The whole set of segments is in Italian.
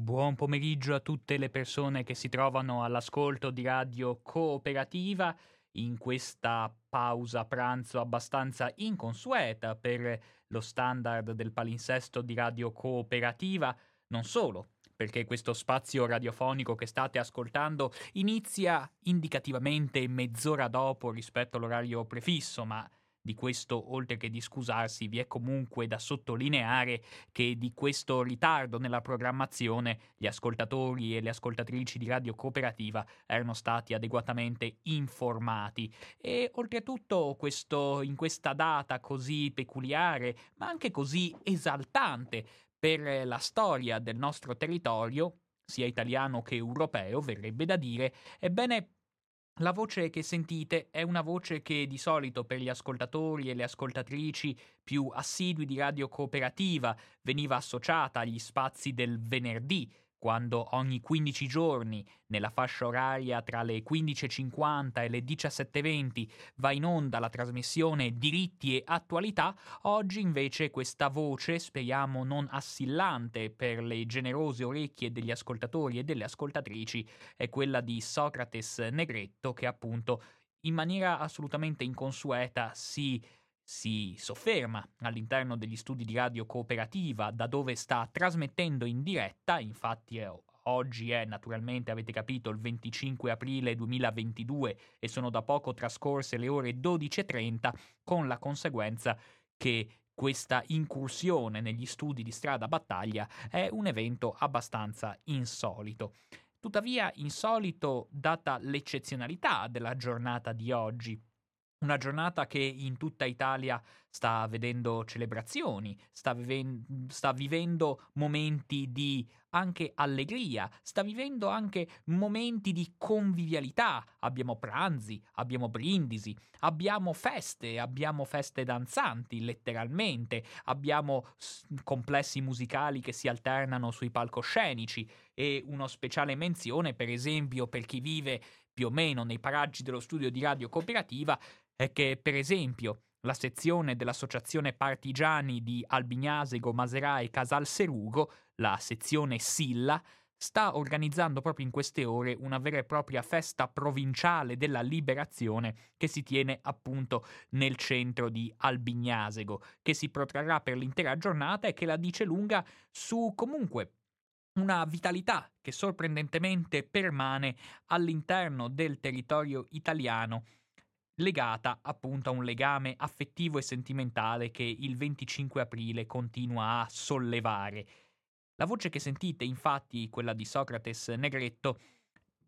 Buon pomeriggio a tutte le persone che si trovano all'ascolto di Radio Cooperativa. In questa pausa pranzo abbastanza inconsueta per lo standard del palinsesto di Radio Cooperativa, non solo, perché questo spazio radiofonico che state ascoltando inizia indicativamente mezz'ora dopo rispetto all'orario prefisso, ma di questo, oltre che di scusarsi, vi è comunque da sottolineare che di questo ritardo nella programmazione gli ascoltatori e le ascoltatrici di Radio Cooperativa erano stati adeguatamente informati. E oltretutto questo, in questa data così peculiare, ma anche così esaltante per la storia del nostro territorio, sia italiano che europeo, verrebbe da dire, ebbene la voce che sentite è una voce che di solito per gli ascoltatori e le ascoltatrici più assidui di radio cooperativa veniva associata agli spazi del venerdì, quando ogni 15 giorni, nella fascia oraria tra le 15.50 e le 17.20, va in onda la trasmissione Diritti e Attualità, oggi invece questa voce, speriamo non assillante per le generose orecchie degli ascoltatori e delle ascoltatrici, è quella di Socrates Negretto che appunto in maniera assolutamente inconsueta si si sofferma all'interno degli studi di radio cooperativa da dove sta trasmettendo in diretta, infatti è, oggi è naturalmente, avete capito, il 25 aprile 2022 e sono da poco trascorse le ore 12.30 con la conseguenza che questa incursione negli studi di strada battaglia è un evento abbastanza insolito. Tuttavia insolito data l'eccezionalità della giornata di oggi, una giornata che in tutta Italia sta vedendo celebrazioni, sta, viven- sta, vivendo momenti di anche allegria, sta vivendo anche momenti di convivialità. Abbiamo pranzi, abbiamo brindisi, abbiamo feste, abbiamo feste danzanti, letteralmente, abbiamo s- complessi musicali che si alternano sui palcoscenici e una speciale menzione, per esempio, per chi vive più o meno nei paraggi dello studio di radio cooperativa, è che, per esempio, la sezione dell'Associazione Partigiani di Albignasego, Maserà e Casal Serugo, la sezione Silla, sta organizzando proprio in queste ore una vera e propria festa provinciale della liberazione che si tiene appunto nel centro di Albignasego, che si protrarrà per l'intera giornata e che la dice lunga su comunque una vitalità che sorprendentemente permane all'interno del territorio italiano legata appunto a un legame affettivo e sentimentale che il 25 aprile continua a sollevare. La voce che sentite, infatti, quella di Socrates Negretto,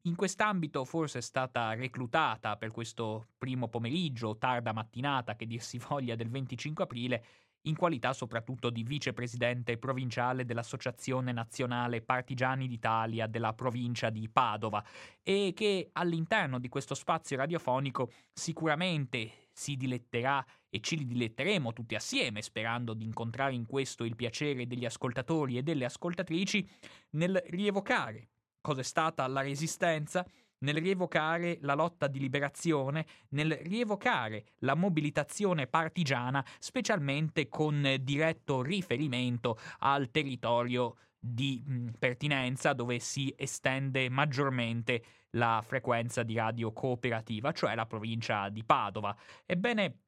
in quest'ambito forse è stata reclutata per questo primo pomeriggio, tarda mattinata che dir si voglia del 25 aprile, in qualità soprattutto di vicepresidente provinciale dell'Associazione Nazionale Partigiani d'Italia della provincia di Padova e che all'interno di questo spazio radiofonico sicuramente si diletterà e ci diletteremo tutti assieme, sperando di incontrare in questo il piacere degli ascoltatori e delle ascoltatrici, nel rievocare cos'è stata la resistenza nel rievocare la lotta di liberazione, nel rievocare la mobilitazione partigiana, specialmente con diretto riferimento al territorio di pertinenza dove si estende maggiormente la frequenza di radio cooperativa, cioè la provincia di Padova. Ebbene,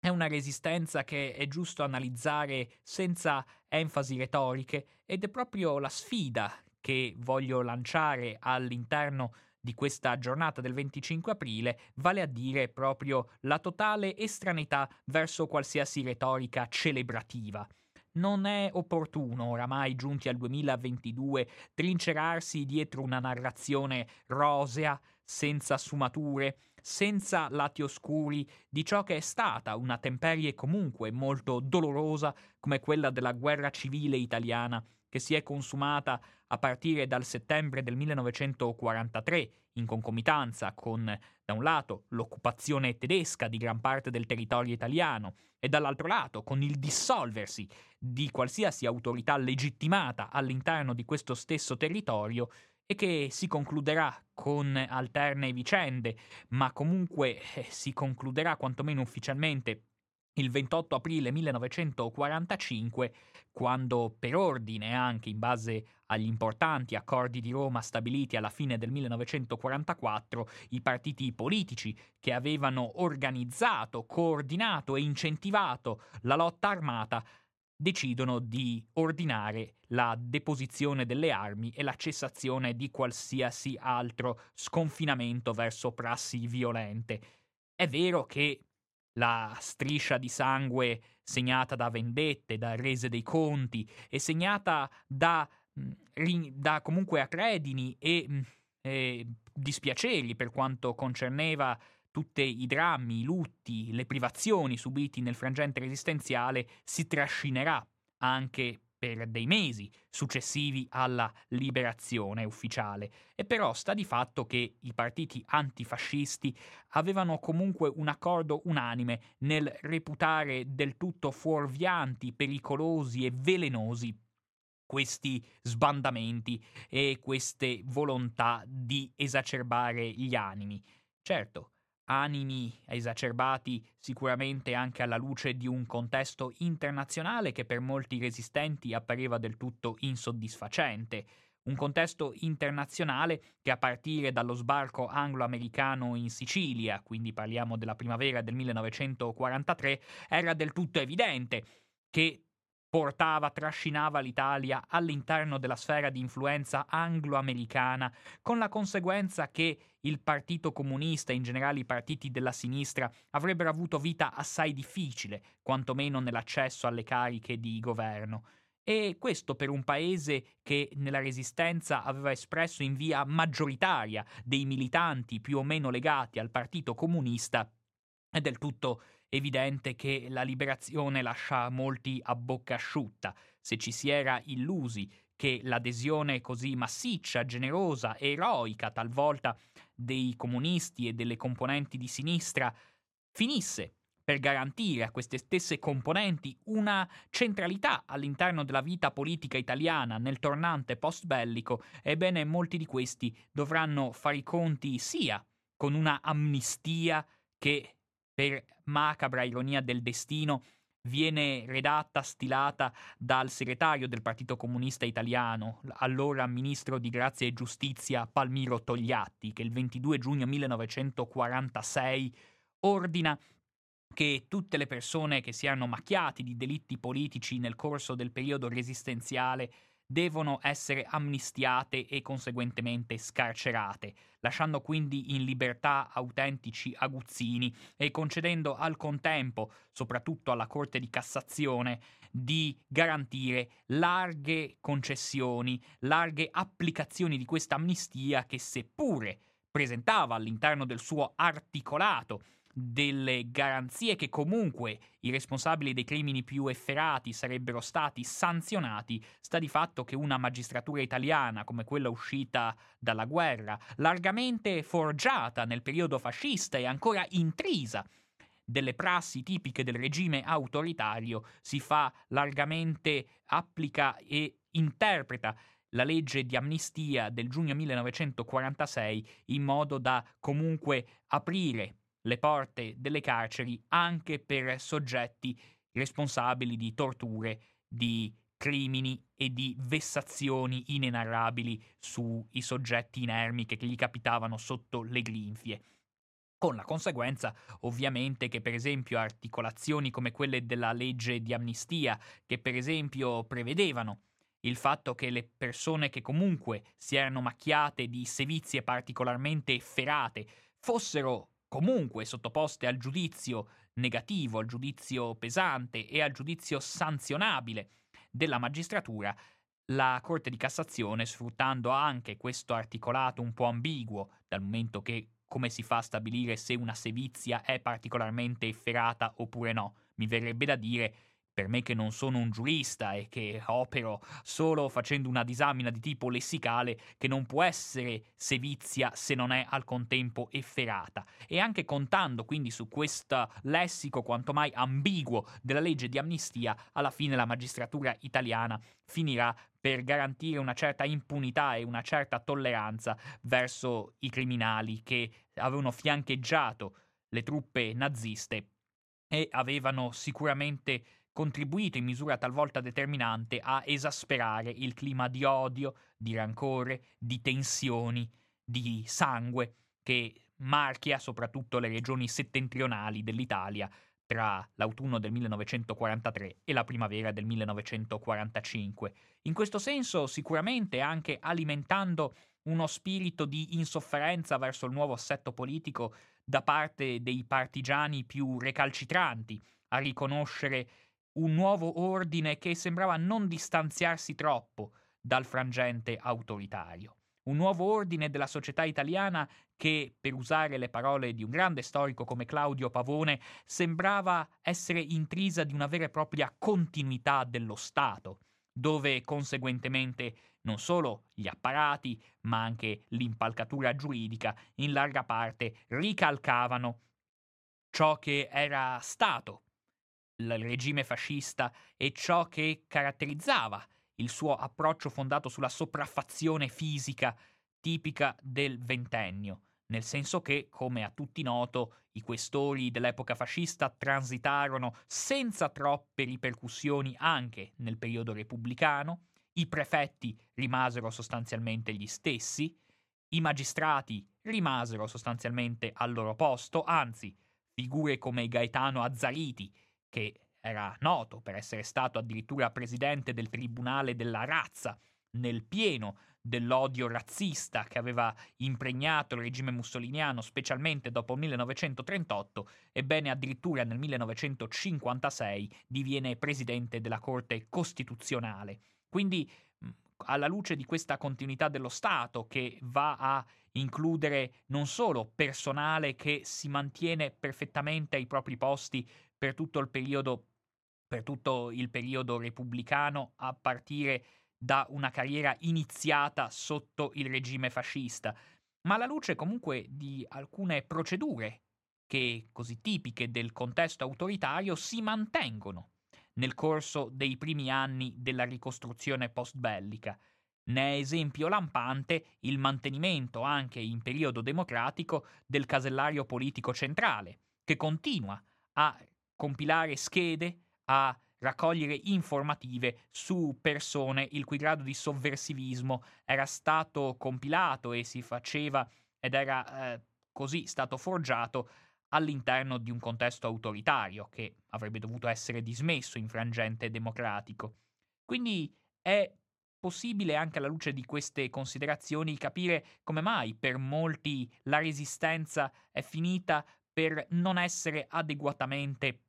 è una resistenza che è giusto analizzare senza enfasi retoriche ed è proprio la sfida che voglio lanciare all'interno di questa giornata del 25 aprile, vale a dire proprio la totale estraneità verso qualsiasi retorica celebrativa. Non è opportuno, oramai giunti al 2022, trincerarsi dietro una narrazione rosea, senza sfumature, senza lati oscuri di ciò che è stata una temperie comunque molto dolorosa come quella della guerra civile italiana che si è consumata a partire dal settembre del 1943, in concomitanza con, da un lato, l'occupazione tedesca di gran parte del territorio italiano e dall'altro lato con il dissolversi di qualsiasi autorità legittimata all'interno di questo stesso territorio e che si concluderà con alterne vicende, ma comunque eh, si concluderà quantomeno ufficialmente il 28 aprile 1945, quando per ordine anche in base agli importanti accordi di Roma stabiliti alla fine del 1944, i partiti politici che avevano organizzato, coordinato e incentivato la lotta armata decidono di ordinare la deposizione delle armi e la cessazione di qualsiasi altro sconfinamento verso prassi violente. È vero che la striscia di sangue segnata da vendette, da rese dei conti e segnata da, mm, da comunque accredini e, mm, e dispiaceri per quanto concerneva tutti i drammi, i lutti, le privazioni subiti nel frangente resistenziale si trascinerà anche per dei mesi successivi alla liberazione ufficiale. E però sta di fatto che i partiti antifascisti avevano comunque un accordo unanime nel reputare del tutto fuorvianti, pericolosi e velenosi questi sbandamenti e queste volontà di esacerbare gli animi. Certo, animi esacerbati sicuramente anche alla luce di un contesto internazionale che per molti resistenti appariva del tutto insoddisfacente. Un contesto internazionale che a partire dallo sbarco anglo-americano in Sicilia, quindi parliamo della primavera del 1943, era del tutto evidente che portava, trascinava l'Italia all'interno della sfera di influenza anglo-americana, con la conseguenza che il Partito Comunista e in generale i partiti della sinistra avrebbero avuto vita assai difficile, quantomeno nell'accesso alle cariche di governo. E questo per un paese che nella resistenza aveva espresso in via maggioritaria dei militanti più o meno legati al Partito Comunista, è del tutto evidente che la liberazione lascia molti a bocca asciutta. Se ci si era illusi che l'adesione così massiccia, generosa, eroica talvolta dei comunisti e delle componenti di sinistra finisse per garantire a queste stesse componenti una centralità all'interno della vita politica italiana nel tornante post bellico, ebbene molti di questi dovranno fare i conti sia con una amnistia che per macabra ironia del destino, viene redatta, stilata dal segretario del Partito Comunista Italiano, allora ministro di Grazia e Giustizia Palmiro Togliatti, che il 22 giugno 1946 ordina che tutte le persone che si erano macchiati di delitti politici nel corso del periodo resistenziale devono essere amnistiate e conseguentemente scarcerate, lasciando quindi in libertà autentici aguzzini e concedendo al contempo, soprattutto alla Corte di Cassazione, di garantire larghe concessioni, larghe applicazioni di questa amnistia che seppure presentava all'interno del suo articolato delle garanzie che comunque i responsabili dei crimini più efferati sarebbero stati sanzionati, sta di fatto che una magistratura italiana come quella uscita dalla guerra, largamente forgiata nel periodo fascista e ancora intrisa delle prassi tipiche del regime autoritario, si fa largamente applica e interpreta la legge di amnistia del giugno 1946 in modo da comunque aprire le porte delle carceri anche per soggetti responsabili di torture, di crimini e di vessazioni inenarrabili sui soggetti inermi che gli capitavano sotto le grinfie. Con la conseguenza, ovviamente, che per esempio articolazioni come quelle della legge di amnistia, che per esempio prevedevano il fatto che le persone che comunque si erano macchiate di sevizie particolarmente efferate fossero comunque sottoposte al giudizio negativo, al giudizio pesante e al giudizio sanzionabile della magistratura, la Corte di Cassazione, sfruttando anche questo articolato un po' ambiguo, dal momento che come si fa a stabilire se una sevizia è particolarmente efferata oppure no, mi verrebbe da dire per me che non sono un giurista e che opero solo facendo una disamina di tipo lessicale, che non può essere sevizia se non è al contempo efferata. E anche contando quindi su questo lessico quanto mai ambiguo della legge di amnistia, alla fine la magistratura italiana finirà per garantire una certa impunità e una certa tolleranza verso i criminali che avevano fiancheggiato le truppe naziste e avevano sicuramente contribuito in misura talvolta determinante a esasperare il clima di odio, di rancore, di tensioni, di sangue che marchia soprattutto le regioni settentrionali dell'Italia tra l'autunno del 1943 e la primavera del 1945. In questo senso, sicuramente anche alimentando uno spirito di insofferenza verso il nuovo assetto politico da parte dei partigiani più recalcitranti a riconoscere un nuovo ordine che sembrava non distanziarsi troppo dal frangente autoritario. Un nuovo ordine della società italiana che, per usare le parole di un grande storico come Claudio Pavone, sembrava essere intrisa di una vera e propria continuità dello Stato, dove conseguentemente non solo gli apparati, ma anche l'impalcatura giuridica in larga parte ricalcavano ciò che era stato il regime fascista e ciò che caratterizzava il suo approccio fondato sulla sopraffazione fisica tipica del ventennio, nel senso che, come a tutti noto, i questori dell'epoca fascista transitarono senza troppe ripercussioni anche nel periodo repubblicano, i prefetti rimasero sostanzialmente gli stessi, i magistrati rimasero sostanzialmente al loro posto, anzi, figure come Gaetano Azzariti, che era noto per essere stato addirittura presidente del Tribunale della Razza, nel pieno dell'odio razzista che aveva impregnato il regime mussoliniano, specialmente dopo il 1938, ebbene addirittura nel 1956 diviene presidente della Corte Costituzionale. Quindi, alla luce di questa continuità dello Stato che va a includere non solo personale che si mantiene perfettamente ai propri posti per tutto il periodo per tutto il periodo repubblicano a partire da una carriera iniziata sotto il regime fascista, ma alla luce comunque di alcune procedure che, così tipiche del contesto autoritario, si mantengono nel corso dei primi anni della ricostruzione post-bellica. Ne è esempio lampante il mantenimento anche in periodo democratico del casellario politico centrale, che continua a compilare schede a raccogliere informative su persone il cui grado di sovversivismo era stato compilato e si faceva ed era eh, così stato forgiato all'interno di un contesto autoritario che avrebbe dovuto essere dismesso in frangente democratico. Quindi è possibile anche alla luce di queste considerazioni capire come mai per molti la resistenza è finita per non essere adeguatamente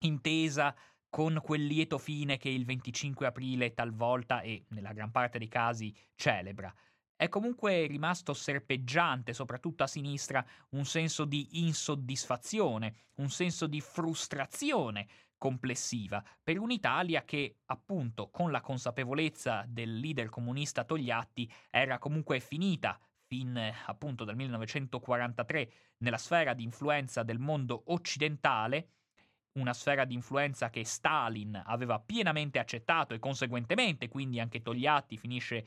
intesa con quel lieto fine che il 25 aprile talvolta e nella gran parte dei casi celebra. È comunque rimasto serpeggiante, soprattutto a sinistra, un senso di insoddisfazione, un senso di frustrazione complessiva per un'Italia che, appunto, con la consapevolezza del leader comunista Togliatti, era comunque finita fin appunto dal 1943 nella sfera di influenza del mondo occidentale una sfera di influenza che Stalin aveva pienamente accettato e conseguentemente quindi anche Togliatti finisce,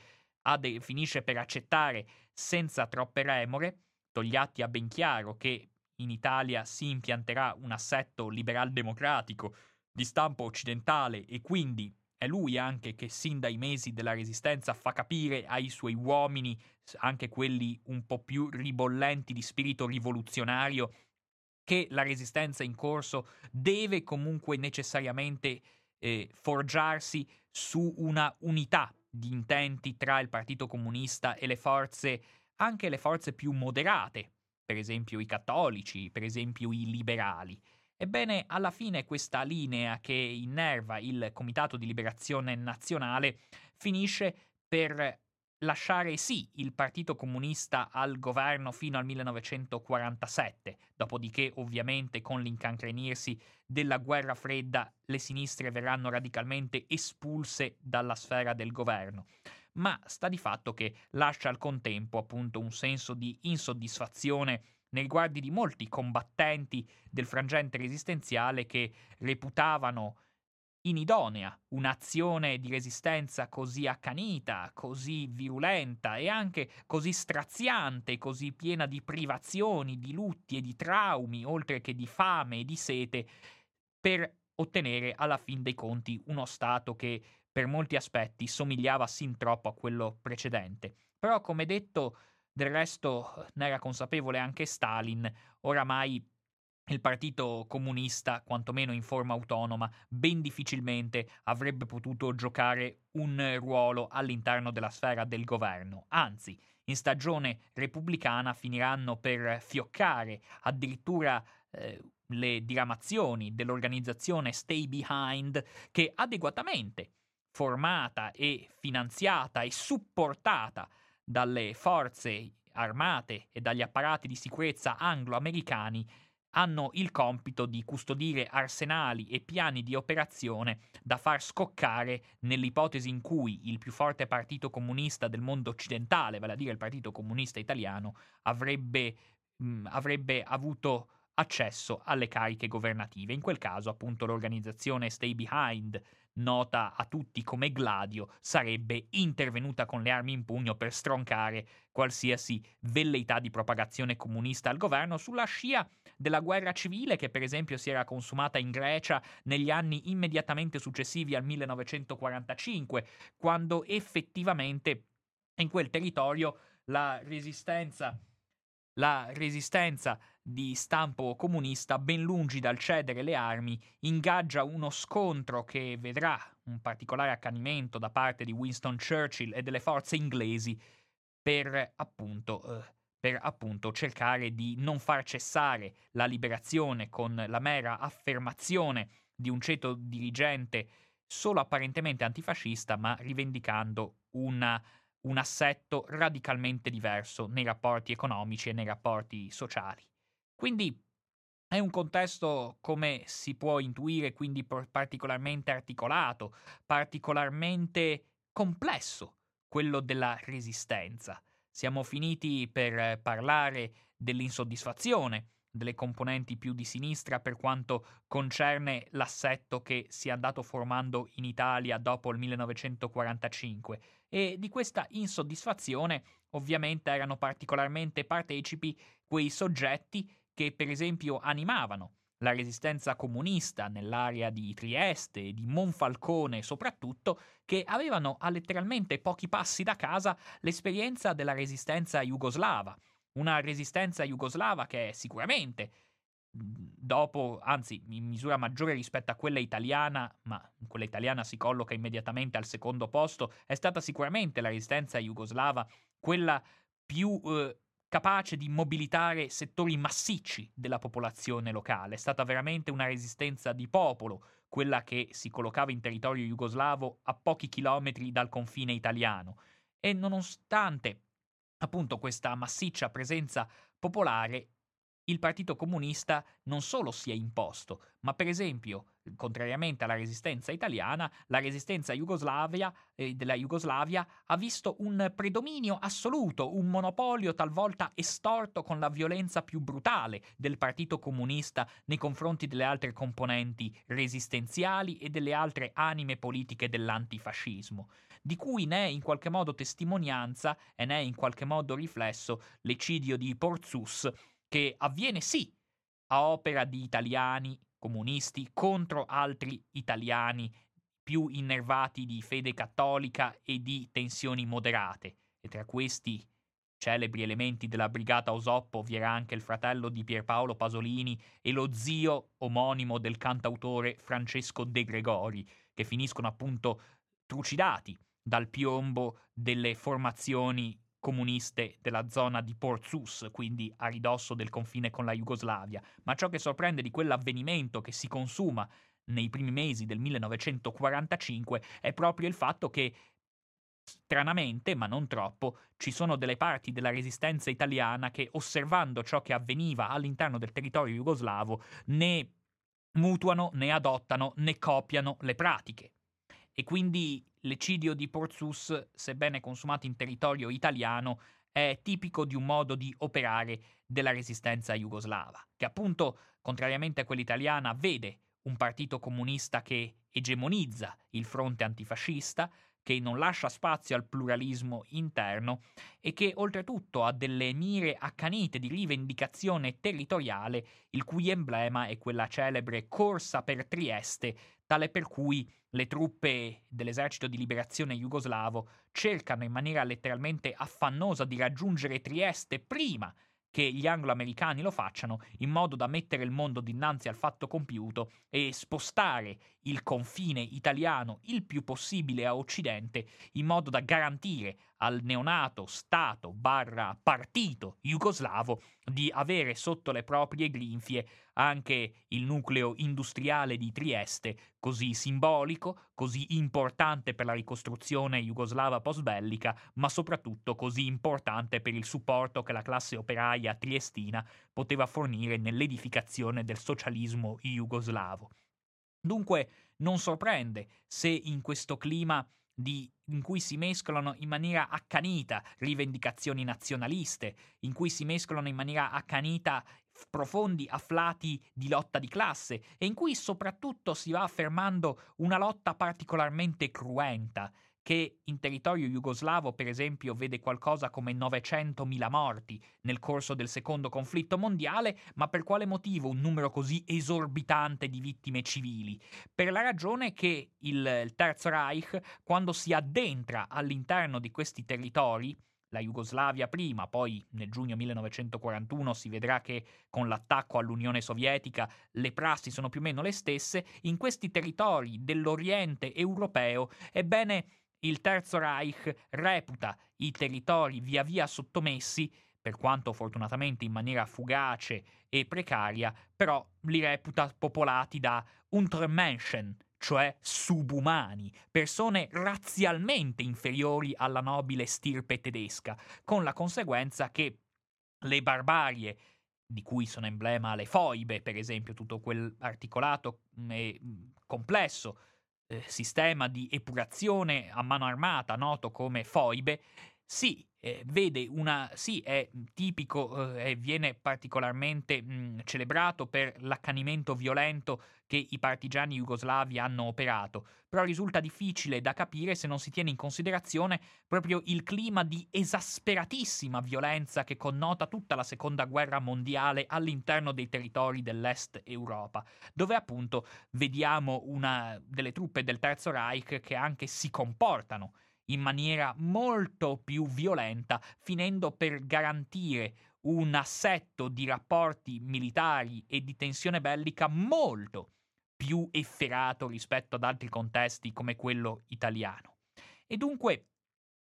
de- finisce per accettare senza troppe remore. Togliatti ha ben chiaro che in Italia si impianterà un assetto liberal-democratico di stampo occidentale e quindi è lui anche che sin dai mesi della resistenza fa capire ai suoi uomini, anche quelli un po' più ribollenti di spirito rivoluzionario, che la resistenza in corso deve comunque necessariamente eh, forgiarsi su una unità di intenti tra il Partito Comunista e le forze, anche le forze più moderate, per esempio i cattolici, per esempio i liberali. Ebbene, alla fine questa linea che innerva il Comitato di Liberazione Nazionale finisce per lasciare sì il Partito Comunista al governo fino al 1947, dopodiché ovviamente con l'incancrenirsi della guerra fredda le sinistre verranno radicalmente espulse dalla sfera del governo. Ma sta di fatto che lascia al contempo appunto un senso di insoddisfazione nei riguardi di molti combattenti del frangente resistenziale che reputavano inidonea un'azione di resistenza così accanita, così virulenta e anche così straziante, così piena di privazioni, di lutti e di traumi, oltre che di fame e di sete, per ottenere alla fin dei conti uno Stato che per molti aspetti somigliava sin troppo a quello precedente. Però, come detto, del resto ne era consapevole anche Stalin, oramai il partito comunista, quantomeno in forma autonoma, ben difficilmente avrebbe potuto giocare un ruolo all'interno della sfera del governo. Anzi, in stagione repubblicana finiranno per fioccare addirittura eh, le diramazioni dell'organizzazione Stay Behind che adeguatamente formata e finanziata e supportata dalle forze armate e dagli apparati di sicurezza anglo-americani hanno il compito di custodire arsenali e piani di operazione da far scoccare nell'ipotesi in cui il più forte partito comunista del mondo occidentale, vale a dire il Partito Comunista Italiano, avrebbe, mh, avrebbe avuto accesso alle cariche governative. In quel caso, appunto, l'organizzazione Stay Behind, nota a tutti come Gladio, sarebbe intervenuta con le armi in pugno per stroncare qualsiasi velleità di propagazione comunista al governo sulla scia della guerra civile che per esempio si era consumata in Grecia negli anni immediatamente successivi al 1945, quando effettivamente in quel territorio la resistenza la resistenza di stampo comunista, ben lungi dal cedere le armi, ingaggia uno scontro che vedrà un particolare accanimento da parte di Winston Churchill e delle forze inglesi per appunto, eh, per appunto cercare di non far cessare la liberazione con la mera affermazione di un ceto dirigente solo apparentemente antifascista, ma rivendicando una un assetto radicalmente diverso nei rapporti economici e nei rapporti sociali. Quindi è un contesto, come si può intuire, quindi particolarmente articolato, particolarmente complesso, quello della resistenza. Siamo finiti per parlare dell'insoddisfazione delle componenti più di sinistra per quanto concerne l'assetto che si è andato formando in Italia dopo il 1945 e di questa insoddisfazione ovviamente erano particolarmente partecipi quei soggetti che per esempio animavano la resistenza comunista nell'area di Trieste e di Monfalcone soprattutto, che avevano a letteralmente pochi passi da casa l'esperienza della resistenza jugoslava, una resistenza jugoslava che è sicuramente dopo, anzi in misura maggiore rispetto a quella italiana, ma quella italiana si colloca immediatamente al secondo posto, è stata sicuramente la resistenza jugoslava quella più eh, capace di mobilitare settori massicci della popolazione locale. È stata veramente una resistenza di popolo, quella che si collocava in territorio jugoslavo a pochi chilometri dal confine italiano. E nonostante appunto questa massiccia presenza popolare, il Partito Comunista non solo si è imposto, ma per esempio, contrariamente alla resistenza italiana, la resistenza eh, della Jugoslavia ha visto un predominio assoluto, un monopolio talvolta estorto con la violenza più brutale del Partito Comunista nei confronti delle altre componenti resistenziali e delle altre anime politiche dell'antifascismo di cui ne è in qualche modo testimonianza e ne è in qualche modo riflesso l'eccidio di Porzus, che avviene sì a opera di italiani comunisti contro altri italiani più innervati di fede cattolica e di tensioni moderate, e tra questi celebri elementi della brigata Osoppo vi era anche il fratello di Pierpaolo Pasolini e lo zio omonimo del cantautore Francesco De Gregori, che finiscono appunto trucidati dal piombo delle formazioni comuniste della zona di Porzus, quindi a ridosso del confine con la Jugoslavia, ma ciò che sorprende di quell'avvenimento che si consuma nei primi mesi del 1945 è proprio il fatto che Stranamente, ma non troppo, ci sono delle parti della resistenza italiana che, osservando ciò che avveniva all'interno del territorio jugoslavo, ne mutuano, ne adottano, ne copiano le pratiche. E quindi l'eccidio di Porzus, sebbene consumato in territorio italiano, è tipico di un modo di operare della resistenza jugoslava, che appunto, contrariamente a quella italiana, vede un partito comunista che egemonizza il fronte antifascista, che non lascia spazio al pluralismo interno e che oltretutto ha delle mire accanite di rivendicazione territoriale, il cui emblema è quella celebre corsa per Trieste, tale per cui le truppe dell'esercito di liberazione jugoslavo cercano in maniera letteralmente affannosa di raggiungere Trieste prima che gli anglo-americani lo facciano in modo da mettere il mondo dinanzi al fatto compiuto e spostare il confine italiano il più possibile a occidente in modo da garantire al neonato Stato barra partito jugoslavo di avere sotto le proprie grinfie anche il nucleo industriale di Trieste, così simbolico, così importante per la ricostruzione jugoslava post-bellica, ma soprattutto così importante per il supporto che la classe operaia triestina poteva fornire nell'edificazione del socialismo jugoslavo. Dunque non sorprende se in questo clima di, in cui si mescolano in maniera accanita rivendicazioni nazionaliste, in cui si mescolano in maniera accanita profondi afflati di lotta di classe e in cui soprattutto si va affermando una lotta particolarmente cruenta che in territorio jugoslavo, per esempio, vede qualcosa come 900.000 morti nel corso del secondo conflitto mondiale, ma per quale motivo un numero così esorbitante di vittime civili? Per la ragione che il, Terzo Reich, quando si addentra all'interno di questi territori, la Jugoslavia prima, poi nel giugno 1941 si vedrà che con l'attacco all'Unione Sovietica le prassi sono più o meno le stesse, in questi territori dell'Oriente europeo, ebbene il Terzo Reich reputa i territori via via sottomessi, per quanto fortunatamente in maniera fugace e precaria, però li reputa popolati da Untermenschen, cioè subumani, persone razzialmente inferiori alla nobile stirpe tedesca, con la conseguenza che le barbarie di cui sono emblema le foibe, per esempio, tutto quell'articolato e complesso eh, sistema di epurazione a mano armata noto come foibe, sì, eh, vede una, sì, è tipico eh, e viene particolarmente mh, celebrato per l'accanimento violento che i partigiani jugoslavi hanno operato, però risulta difficile da capire se non si tiene in considerazione proprio il clima di esasperatissima violenza che connota tutta la seconda guerra mondiale all'interno dei territori dell'est Europa, dove appunto vediamo una delle truppe del Terzo Reich che anche si comportano in maniera molto più violenta, finendo per garantire un assetto di rapporti militari e di tensione bellica molto più efferato rispetto ad altri contesti come quello italiano. E dunque,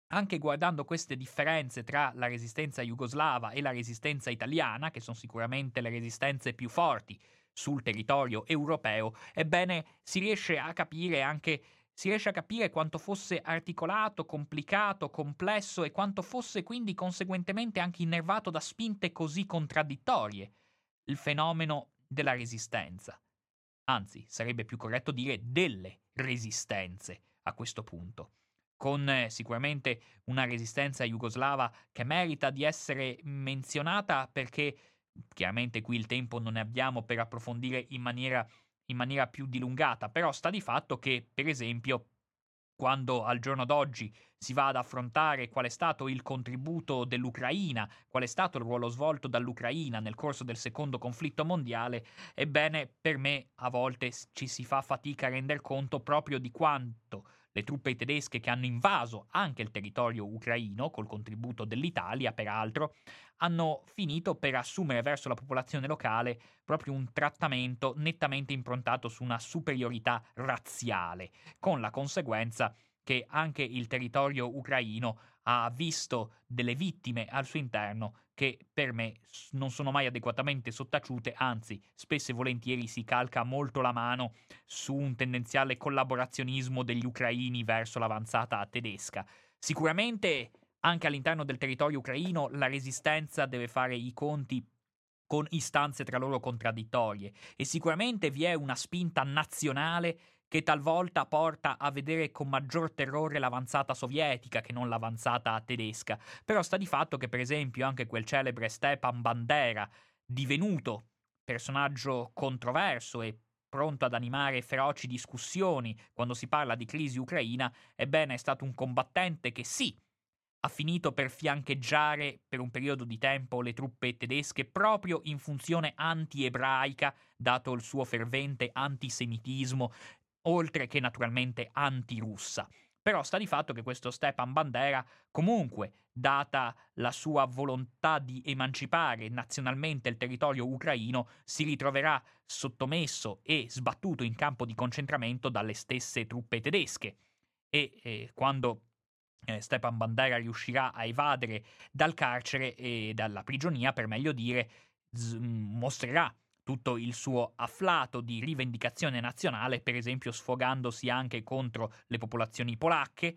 anche guardando queste differenze tra la resistenza jugoslava e la resistenza italiana, che sono sicuramente le resistenze più forti sul territorio europeo, ebbene si riesce a capire anche si riesce a capire quanto fosse articolato, complicato, complesso e quanto fosse quindi conseguentemente anche innervato da spinte così contraddittorie il fenomeno della resistenza. Anzi, sarebbe più corretto dire delle resistenze a questo punto con eh, sicuramente una resistenza jugoslava che merita di essere menzionata perché chiaramente qui il tempo non ne abbiamo per approfondire in maniera in maniera più dilungata, però sta di fatto che, per esempio, quando al giorno d'oggi si va ad affrontare qual è stato il contributo dell'Ucraina, qual è stato il ruolo svolto dall'Ucraina nel corso del secondo conflitto mondiale, ebbene per me a volte ci si fa fatica a render conto proprio di quanto le truppe tedesche che hanno invaso anche il territorio ucraino, col contributo dell'Italia peraltro, hanno finito per assumere verso la popolazione locale proprio un trattamento nettamente improntato su una superiorità razziale, con la conseguenza che anche il territorio ucraino ha visto delle vittime al suo interno che per me non sono mai adeguatamente sottaciute, anzi, spesso e volentieri si calca molto la mano su un tendenziale collaborazionismo degli ucraini verso l'avanzata tedesca. Sicuramente anche all'interno del territorio ucraino la resistenza deve fare i conti con istanze tra loro contraddittorie e sicuramente vi è una spinta nazionale che talvolta porta a vedere con maggior terrore l'avanzata sovietica che non l'avanzata tedesca. Però sta di fatto che, per esempio, anche quel celebre Stepan Bandera, divenuto personaggio controverso e pronto ad animare feroci discussioni quando si parla di crisi ucraina, ebbene è stato un combattente che sì, ha finito per fiancheggiare per un periodo di tempo le truppe tedesche proprio in funzione anti-ebraica, dato il suo fervente antisemitismo, oltre che naturalmente anti-russa. Però sta di fatto che questo Stepan Bandera, comunque, data la sua volontà di emancipare nazionalmente il territorio ucraino, si ritroverà sottomesso e sbattuto in campo di concentramento dalle stesse truppe tedesche. E eh, quando eh, Stepan Bandera riuscirà a evadere dal carcere e dalla prigionia, per meglio dire, z- mostrerà tutto il suo afflato di rivendicazione nazionale, per esempio sfogandosi anche contro le popolazioni polacche,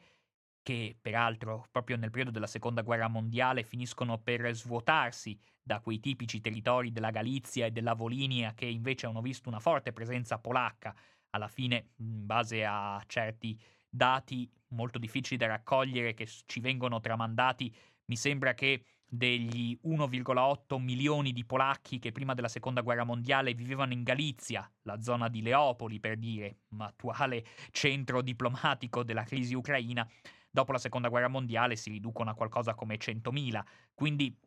che peraltro proprio nel periodo della seconda guerra mondiale finiscono per svuotarsi da quei tipici territori della Galizia e della Volinia che invece hanno visto una forte presenza polacca, alla fine in base a certi dati molto difficili da raccogliere che ci vengono tramandati, mi sembra che degli 1,8 milioni di polacchi che prima della seconda guerra mondiale vivevano in Galizia, la zona di Leopoli per dire, attuale centro diplomatico della crisi ucraina, dopo la seconda guerra mondiale si riducono a qualcosa come 100.000. Quindi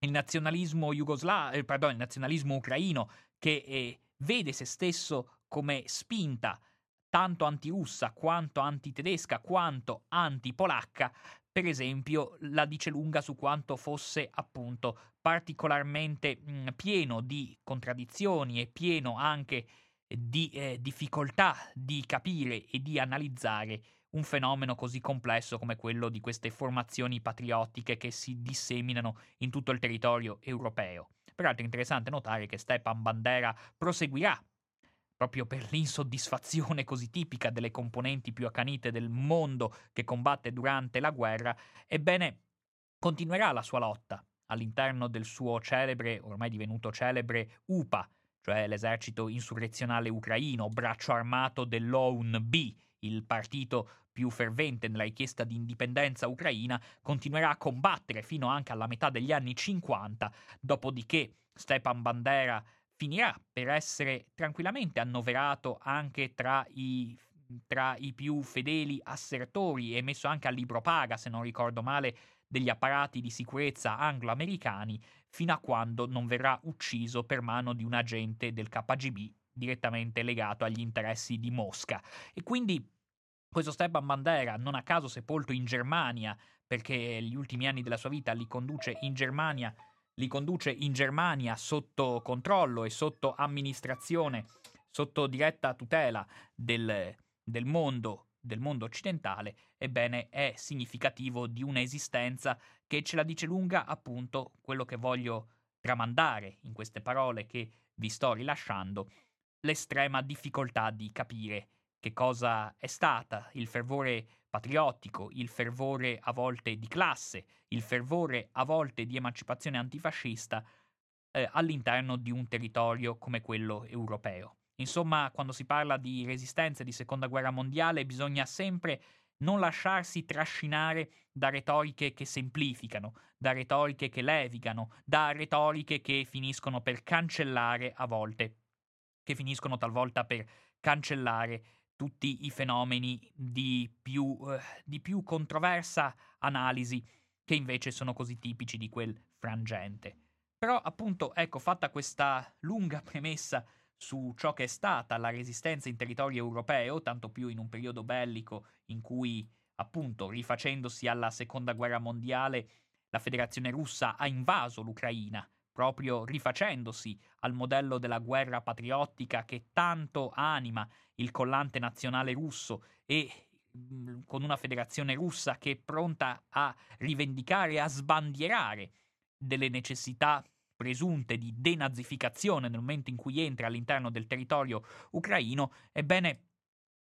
il nazionalismo jugoslavo, eh, pardon, il nazionalismo ucraino che eh, vede se stesso come spinta tanto anti-russa quanto anti-tedesca quanto anti-polacca per esempio, la dice lunga su quanto fosse appunto particolarmente mh, mm, pieno di contraddizioni e pieno anche di eh, difficoltà di capire e di analizzare un fenomeno così complesso come quello di queste formazioni patriottiche che si disseminano in tutto il territorio europeo. Peraltro è interessante notare che Stepan Bandera proseguirà proprio per l'insoddisfazione così tipica delle componenti più accanite del mondo che combatte durante la guerra, ebbene continuerà la sua lotta all'interno del suo celebre, ormai divenuto celebre, UPA, cioè l'esercito insurrezionale ucraino, braccio armato dell'OUN-B, il partito più fervente nella richiesta di indipendenza ucraina, continuerà a combattere fino anche alla metà degli anni 50, dopodiché Stepan Bandera finirà per essere tranquillamente annoverato anche tra i, tra i più fedeli assertori e messo anche al libro paga, se non ricordo male, degli apparati di sicurezza anglo-americani, fino a quando non verrà ucciso per mano di un agente del KGB direttamente legato agli interessi di Mosca. E quindi questo Stepan Bandera, non a caso sepolto in Germania, perché gli ultimi anni della sua vita li conduce in Germania li conduce in Germania sotto controllo e sotto amministrazione, sotto diretta tutela del, del mondo del mondo occidentale, ebbene è significativo di un'esistenza che ce la dice lunga appunto quello che voglio tramandare in queste parole che vi sto rilasciando, l'estrema difficoltà di capire che cosa è stata il fervore patriottico, il fervore a volte di classe, il fervore a volte di emancipazione antifascista eh, all'interno di un territorio come quello europeo. Insomma, quando si parla di resistenza di seconda guerra mondiale bisogna sempre non lasciarsi trascinare da retoriche che semplificano, da retoriche che levigano, da retoriche che finiscono per cancellare a volte, che finiscono talvolta per cancellare tutti i fenomeni di più, uh, di più controversa analisi che invece sono così tipici di quel frangente. Però appunto, ecco, fatta questa lunga premessa su ciò che è stata la resistenza in territorio europeo, tanto più in un periodo bellico in cui, appunto, rifacendosi alla seconda guerra mondiale, la Federazione russa ha invaso l'Ucraina, proprio rifacendosi al modello della guerra patriottica che tanto anima il collante nazionale russo e mm, con una federazione russa che è pronta a rivendicare a sbandierare delle necessità presunte di denazificazione nel momento in cui entra all'interno del territorio ucraino, ebbene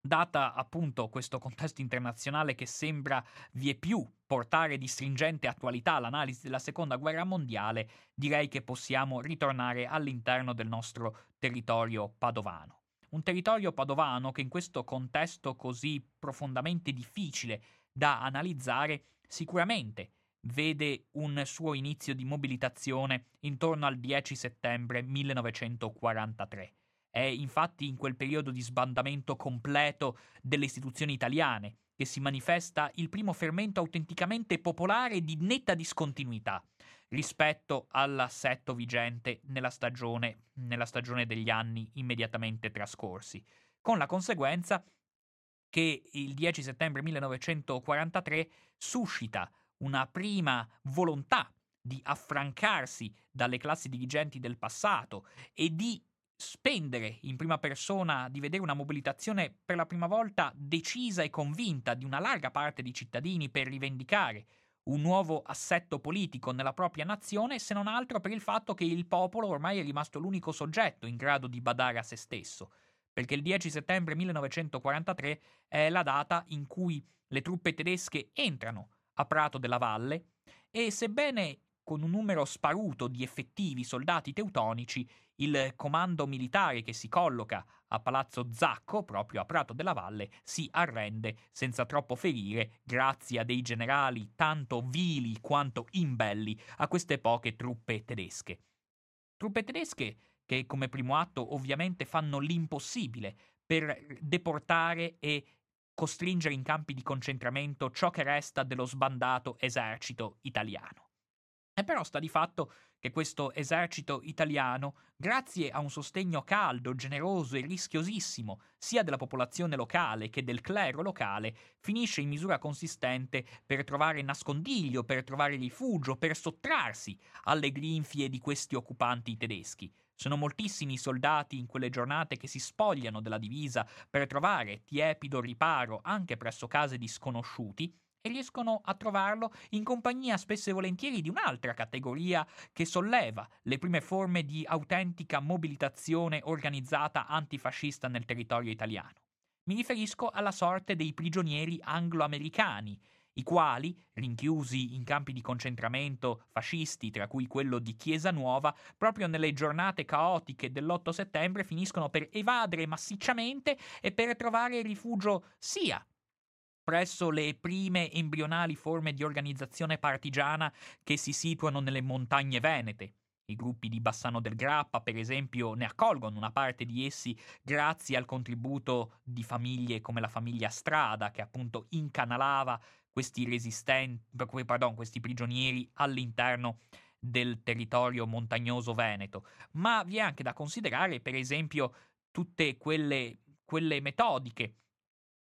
data appunto questo contesto internazionale che sembra vie più portare di stringente attualità all'analisi della seconda guerra mondiale, direi che possiamo ritornare all'interno del nostro territorio padovano. Un territorio padovano che in questo contesto così profondamente difficile da analizzare sicuramente vede un suo inizio di mobilitazione intorno al 10 settembre 1943 È infatti in quel periodo di sbandamento completo delle istituzioni italiane che si manifesta il primo fermento autenticamente popolare di netta discontinuità rispetto all'assetto vigente nella stagione, nella stagione degli anni immediatamente trascorsi, con la conseguenza che il 10 settembre 1943 suscita una prima volontà di affrancarsi dalle classi dirigenti del passato e di spendere in prima persona, di vedere una mobilitazione per la prima volta decisa e convinta di una larga parte di cittadini per rivendicare un nuovo assetto politico nella propria nazione, se non altro per il fatto che il popolo ormai è rimasto l'unico soggetto in grado di badare a se stesso, perché il 10 settembre 1943 è la data in cui le truppe tedesche entrano a Prato della Valle e sebbene con un numero sparuto di effettivi soldati teutonici, il comando militare che si colloca a Palazzo Zacco, proprio a Prato della Valle, si arrende senza troppo ferire, grazie a dei generali tanto vili quanto imbelli a queste poche truppe tedesche. Truppe tedesche che come primo atto ovviamente fanno l'impossibile per deportare e costringere in campi di concentramento ciò che resta dello sbandato esercito italiano. E però sta di fatto che questo esercito italiano, grazie a un sostegno caldo, generoso e rischiosissimo sia della popolazione locale che del clero locale, finisce in misura consistente per trovare nascondiglio, per trovare rifugio, per sottrarsi alle grinfie di questi occupanti tedeschi. Sono moltissimi i soldati in quelle giornate che si spogliano della divisa per trovare tiepido riparo anche presso case di sconosciuti, e riescono a trovarlo in compagnia spesso e volentieri di un'altra categoria che solleva le prime forme di autentica mobilitazione organizzata antifascista nel territorio italiano. Mi riferisco alla sorte dei prigionieri anglo-americani, i quali, rinchiusi in campi di concentramento fascisti, tra cui quello di Chiesa Nuova, proprio nelle giornate caotiche dell'8 settembre finiscono per evadere massicciamente e per trovare rifugio sia presso le prime embrionali forme di organizzazione partigiana che si situano nelle montagne venete. I gruppi di Bassano del Grappa, per esempio, ne accolgono una parte di essi grazie al contributo di famiglie come la famiglia Strada, che appunto incanalava questi pardon, questi prigionieri all'interno del territorio montagnoso veneto. Ma vi è anche da considerare, per esempio, tutte quelle, quelle metodiche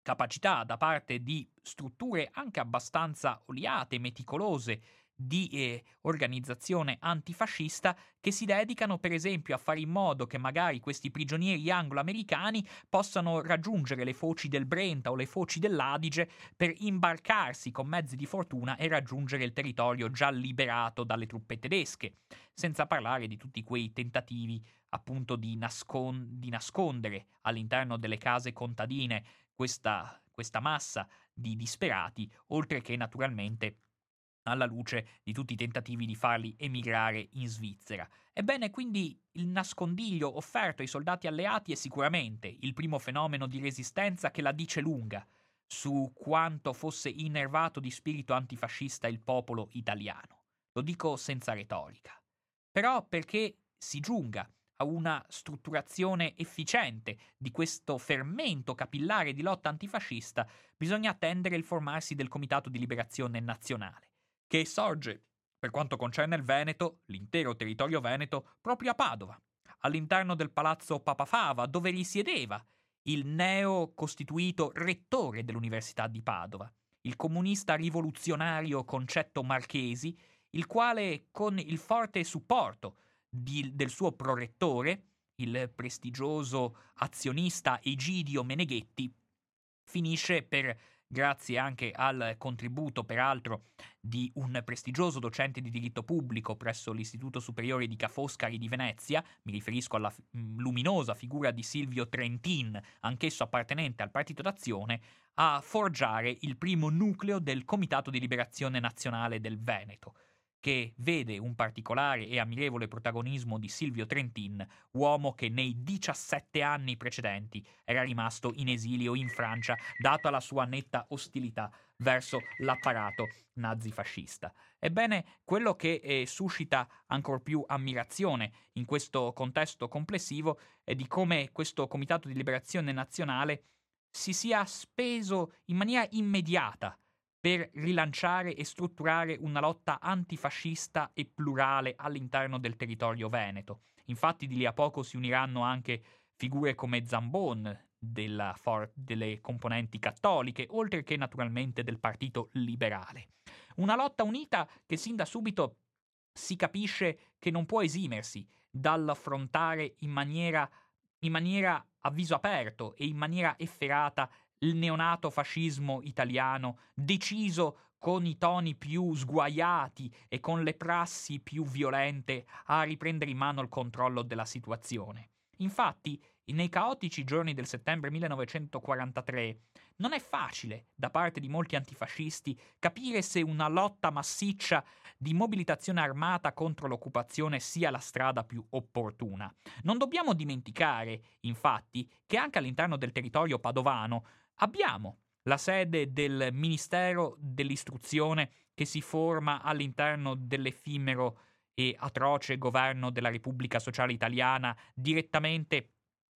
capacità da parte di strutture anche abbastanza oliate, meticolose di eh, organizzazione antifascista che si dedicano per esempio a fare in modo che magari questi prigionieri anglo-americani possano raggiungere le foci del Brenta o le foci dell'Adige per imbarcarsi con mezzi di fortuna e raggiungere il territorio già liberato dalle truppe tedesche, senza parlare di tutti quei tentativi appunto di, nascon- di nascondere all'interno delle case contadine questa, questa massa di disperati, oltre che naturalmente alla luce di tutti i tentativi di farli emigrare in Svizzera. Ebbene, quindi il nascondiglio offerto ai soldati alleati è sicuramente il primo fenomeno di resistenza che la dice lunga su quanto fosse innervato di spirito antifascista il popolo italiano. Lo dico senza retorica. Però perché si giunga a una strutturazione efficiente di questo fermento capillare di lotta antifascista, bisogna attendere il formarsi del Comitato di Liberazione Nazionale, che sorge, per quanto concerne il Veneto, l'intero territorio veneto, proprio a Padova, all'interno del palazzo Papafava, dove risiedeva il neo costituito rettore dell'Università di Padova, il comunista rivoluzionario Concetto Marchesi, il quale, con il forte supporto di, del suo prorettore, il prestigioso azionista Egidio Meneghetti, finisce per grazie anche al contributo, peraltro, di un prestigioso docente di diritto pubblico presso l'Istituto Superiore di Ca' Foscari di Venezia, mi riferisco alla mm, luminosa figura di Silvio Trentin, anch'esso appartenente al Partito d'Azione, a forgiare il primo nucleo del Comitato di Liberazione Nazionale del Veneto che vede un particolare e ammirevole protagonismo di Silvio Trentin, uomo che nei 17 anni precedenti era rimasto in esilio in Francia, data la sua netta ostilità verso l'apparato nazifascista. Ebbene, quello che eh, suscita ancor più ammirazione in questo contesto complessivo è di come questo Comitato di Liberazione Nazionale si sia speso in maniera immediata per rilanciare e strutturare una lotta antifascista e plurale all'interno del territorio veneto. Infatti di lì a poco si uniranno anche figure come Zambon, for- delle componenti cattoliche, oltre che naturalmente del Partito Liberale. Una lotta unita che sin da subito si capisce che non può esimersi dall'affrontare in maniera, in maniera a viso aperto e in maniera efferata il neonato fascismo italiano, deciso con i toni più sguaiati e con le prassi più violente a riprendere in mano il controllo della situazione. Infatti, nei caotici giorni del settembre 1943 non è facile, da parte di molti antifascisti, capire se una lotta massiccia di mobilitazione armata contro l'occupazione sia la strada più opportuna. Non dobbiamo dimenticare, infatti, che anche all'interno del territorio padovano abbiamo la sede del Ministero dell'Istruzione che si forma all'interno dell'effimero e atroce governo della Repubblica Sociale Italiana direttamente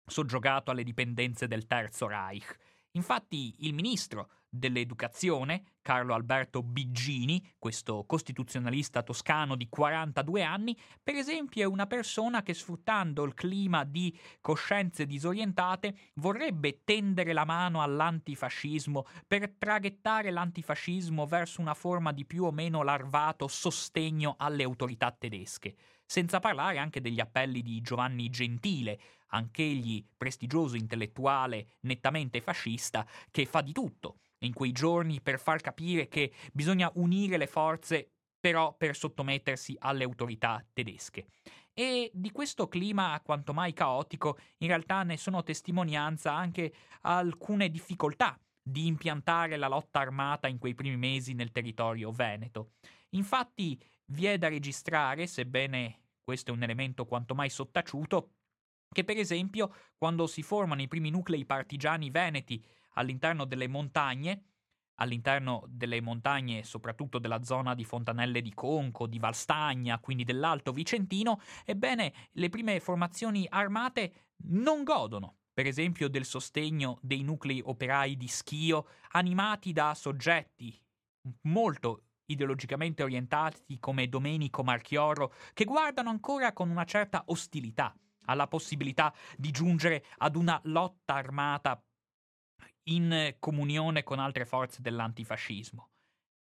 soggiogato alle dipendenze del Terzo Reich. Infatti il ministro dell'Educazione, Carlo Alberto Biggini, questo costituzionalista toscano di 42 anni, per esempio è una persona che sfruttando il clima di coscienze disorientate vorrebbe tendere la mano all'antifascismo per traghettare l'antifascismo verso una forma di più o meno larvato sostegno alle autorità tedesche senza parlare anche degli appelli di Giovanni Gentile, anch'egli prestigioso intellettuale nettamente fascista, che fa di tutto in quei giorni per far capire che bisogna unire le forze però per sottomettersi alle autorità tedesche. E di questo clima quanto mai caotico in realtà ne sono testimonianza anche alcune difficoltà di impiantare la lotta armata in quei primi mesi nel territorio veneto. Infatti vi è da registrare, sebbene questo è un elemento quanto mai sottaciuto, che per esempio quando si formano i primi nuclei partigiani veneti all'interno delle montagne, all'interno delle montagne soprattutto della zona di Fontanelle di Conco, di Valstagna, quindi dell'Alto Vicentino, ebbene le prime formazioni armate non godono per esempio del sostegno dei nuclei operai di Schio animati da soggetti molto ideologicamente orientati come Domenico Marchioro, che guardano ancora con una certa ostilità alla possibilità di giungere ad una lotta armata in comunione con altre forze dell'antifascismo.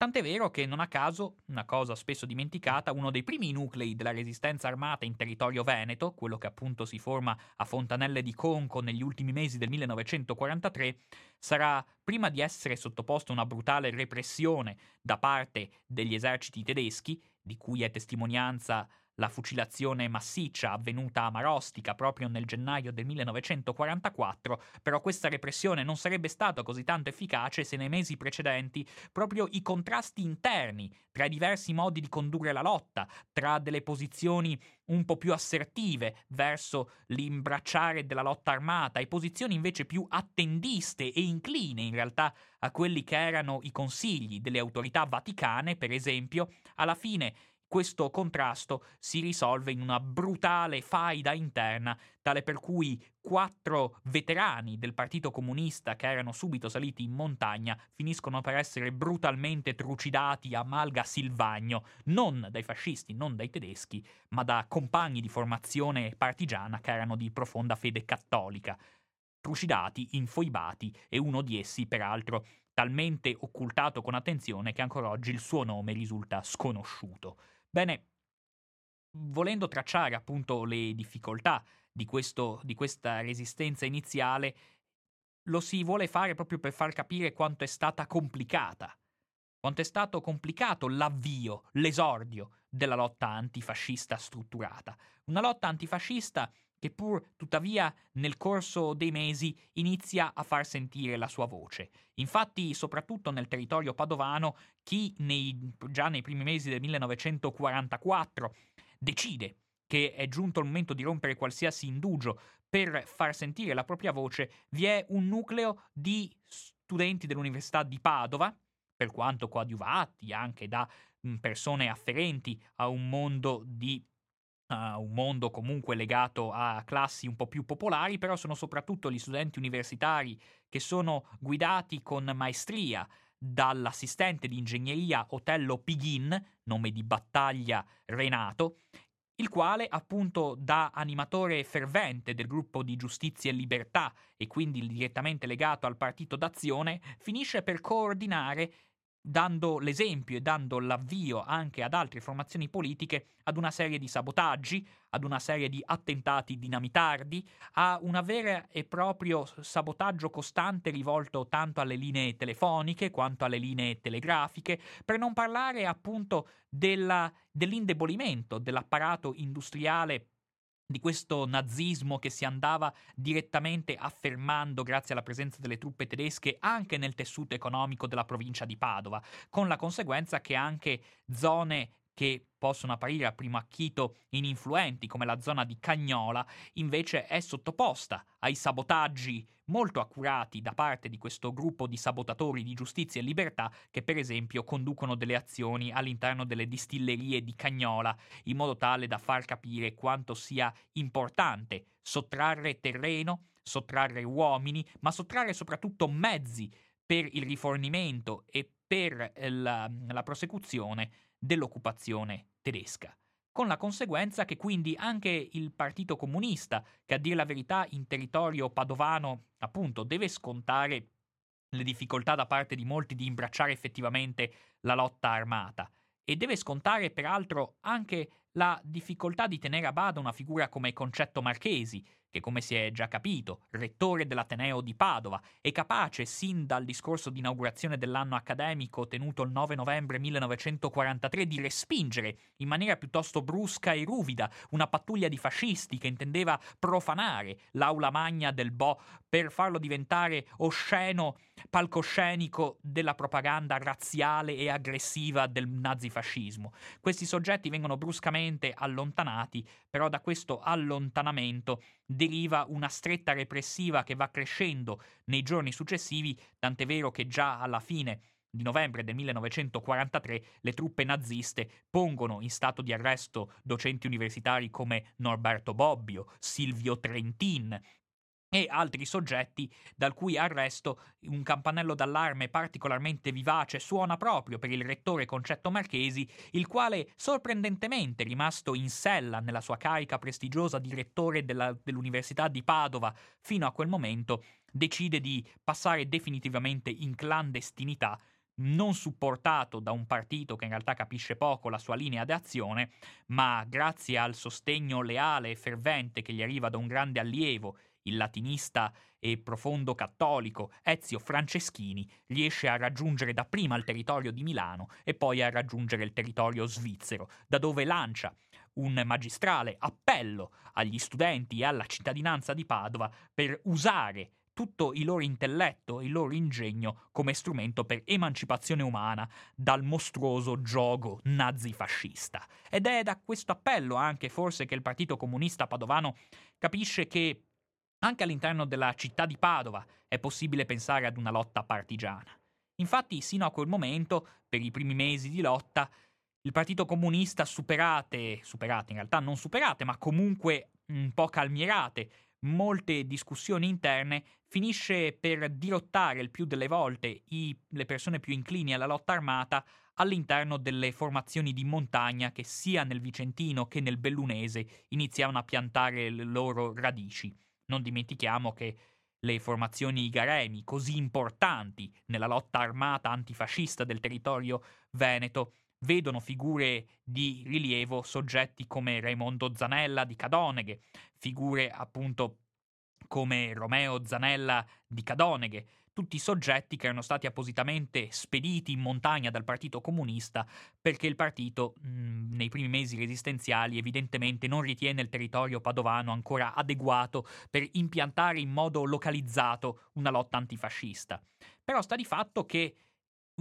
Tant'è vero che non a caso, una cosa spesso dimenticata, uno dei primi nuclei della resistenza armata in territorio veneto, quello che appunto si forma a Fontanelle di Conco negli ultimi mesi del 1943, sarà, prima di essere sottoposto a una brutale repressione da parte degli eserciti tedeschi, di cui è testimonianza la fucilazione massiccia avvenuta a Marostica proprio nel gennaio del 1944, però questa repressione non sarebbe stata così tanto efficace se nei mesi precedenti. Proprio i contrasti interni tra i diversi modi di condurre la lotta, tra delle posizioni un po' più assertive verso l'imbracciare della lotta armata e posizioni invece più attendiste e incline in realtà a quelli che erano i consigli delle autorità vaticane, per esempio, alla fine questo contrasto si risolve in una brutale faida interna, tale per cui quattro veterani del Partito Comunista che erano subito saliti in montagna finiscono per essere brutalmente trucidati a Malga Silvagno, non dai fascisti, non dai tedeschi, ma da compagni di formazione partigiana che erano di profonda fede cattolica. Trucidati, infoibati e uno di essi, peraltro, talmente occultato con attenzione che ancora oggi il suo nome risulta sconosciuto. Bene, volendo tracciare appunto le difficoltà di, questo, di questa resistenza iniziale, lo si vuole fare proprio per far capire quanto è stata complicata, quanto è stato complicato l'avvio, l'esordio della lotta antifascista strutturata. Una lotta antifascista che pur tuttavia nel corso dei mesi inizia a far sentire la sua voce. Infatti, soprattutto nel territorio padovano, chi nei, già nei primi mesi del 1944 decide che è giunto il momento di rompere qualsiasi indugio per far sentire la propria voce, vi è un nucleo di studenti dell'Università di Padova, per quanto coadiuvati anche da persone afferenti a un mondo di Uh, un mondo comunque legato a classi un po' più popolari, però sono soprattutto gli studenti universitari che sono guidati con maestria dall'assistente di ingegneria Otello Pighin, nome di battaglia Renato, il quale appunto da animatore fervente del gruppo di Giustizia e Libertà e quindi direttamente legato al partito d'azione, finisce per coordinare dando l'esempio e dando l'avvio anche ad altre formazioni politiche ad una serie di sabotaggi, ad una serie di attentati dinamitardi, a un vero e proprio sabotaggio costante rivolto tanto alle linee telefoniche quanto alle linee telegrafiche, per non parlare appunto della, dell'indebolimento dell'apparato industriale di questo nazismo che si andava direttamente affermando grazie alla presenza delle truppe tedesche anche nel tessuto economico della provincia di Padova, con la conseguenza che anche zone che possono apparire a primo acchito ininfluenti, come la zona di Cagnola, invece è sottoposta ai sabotaggi molto accurati da parte di questo gruppo di sabotatori di giustizia e libertà che per esempio conducono delle azioni all'interno delle distillerie di Cagnola in modo tale da far capire quanto sia importante sottrarre terreno, sottrarre uomini, ma sottrarre soprattutto mezzi per il rifornimento e per la, la prosecuzione dell'occupazione tedesca. Con la conseguenza che quindi anche il Partito Comunista, che a dire la verità in territorio padovano appunto deve scontare le difficoltà da parte di molti di imbracciare effettivamente la lotta armata e deve scontare peraltro anche la difficoltà di tenere a bada una figura come Concetto Marchesi, che come si è già capito, rettore dell'Ateneo di Padova, è capace sin dal discorso di inaugurazione dell'anno accademico tenuto il 9 novembre 1943 di respingere in maniera piuttosto brusca e ruvida una pattuglia di fascisti che intendeva profanare l'aula magna del Bo per farlo diventare osceno palcoscenico della propaganda razziale e aggressiva del nazifascismo. Questi soggetti vengono bruscamente allontanati, però da questo allontanamento deriva una stretta repressiva che va crescendo nei giorni successivi, tant'è vero che già alla fine di novembre del 1943 le truppe naziste pongono in stato di arresto docenti universitari come Norberto Bobbio, Silvio Trentin, e altri soggetti dal cui arresto un campanello d'allarme particolarmente vivace suona proprio per il rettore Concetto Marchesi, il quale sorprendentemente rimasto in sella nella sua carica prestigiosa di rettore della, dell'Università di Padova fino a quel momento, decide di passare definitivamente in clandestinità non supportato da un partito che in realtà capisce poco la sua linea d'azione, ma grazie al sostegno leale e fervente che gli arriva da un grande allievo, il latinista e profondo cattolico Ezio Franceschini riesce a raggiungere dapprima il territorio di Milano e poi a raggiungere il territorio svizzero, da dove lancia un magistrale appello agli studenti e alla cittadinanza di Padova per usare tutto il loro intelletto e il loro ingegno come strumento per emancipazione umana dal mostruoso gioco nazifascista. Ed è da questo appello anche forse che il Partito Comunista Padovano capisce che anche all'interno della città di Padova è possibile pensare ad una lotta partigiana. Infatti, sino a quel momento, per i primi mesi di lotta, il Partito Comunista, superate, superate in realtà non superate, ma comunque un po' calmierate, molte discussioni interne, finisce per dirottare il più delle volte i, le persone più inclini alla lotta armata all'interno delle formazioni di montagna che sia nel Vicentino che nel Bellunese iniziavano a piantare le loro radici. Non dimentichiamo che le formazioni Garemi, così importanti nella lotta armata antifascista del territorio veneto, vedono figure di rilievo soggetti come Raimondo Zanella di Cadoneghe, figure appunto come Romeo Zanella di Cadoneghe, tutti soggetti che erano stati appositamente spediti in montagna dal Partito Comunista perché il partito mh, nei primi mesi resistenziali evidentemente non ritiene il territorio padovano ancora adeguato per impiantare in modo localizzato una lotta antifascista. Però sta di fatto che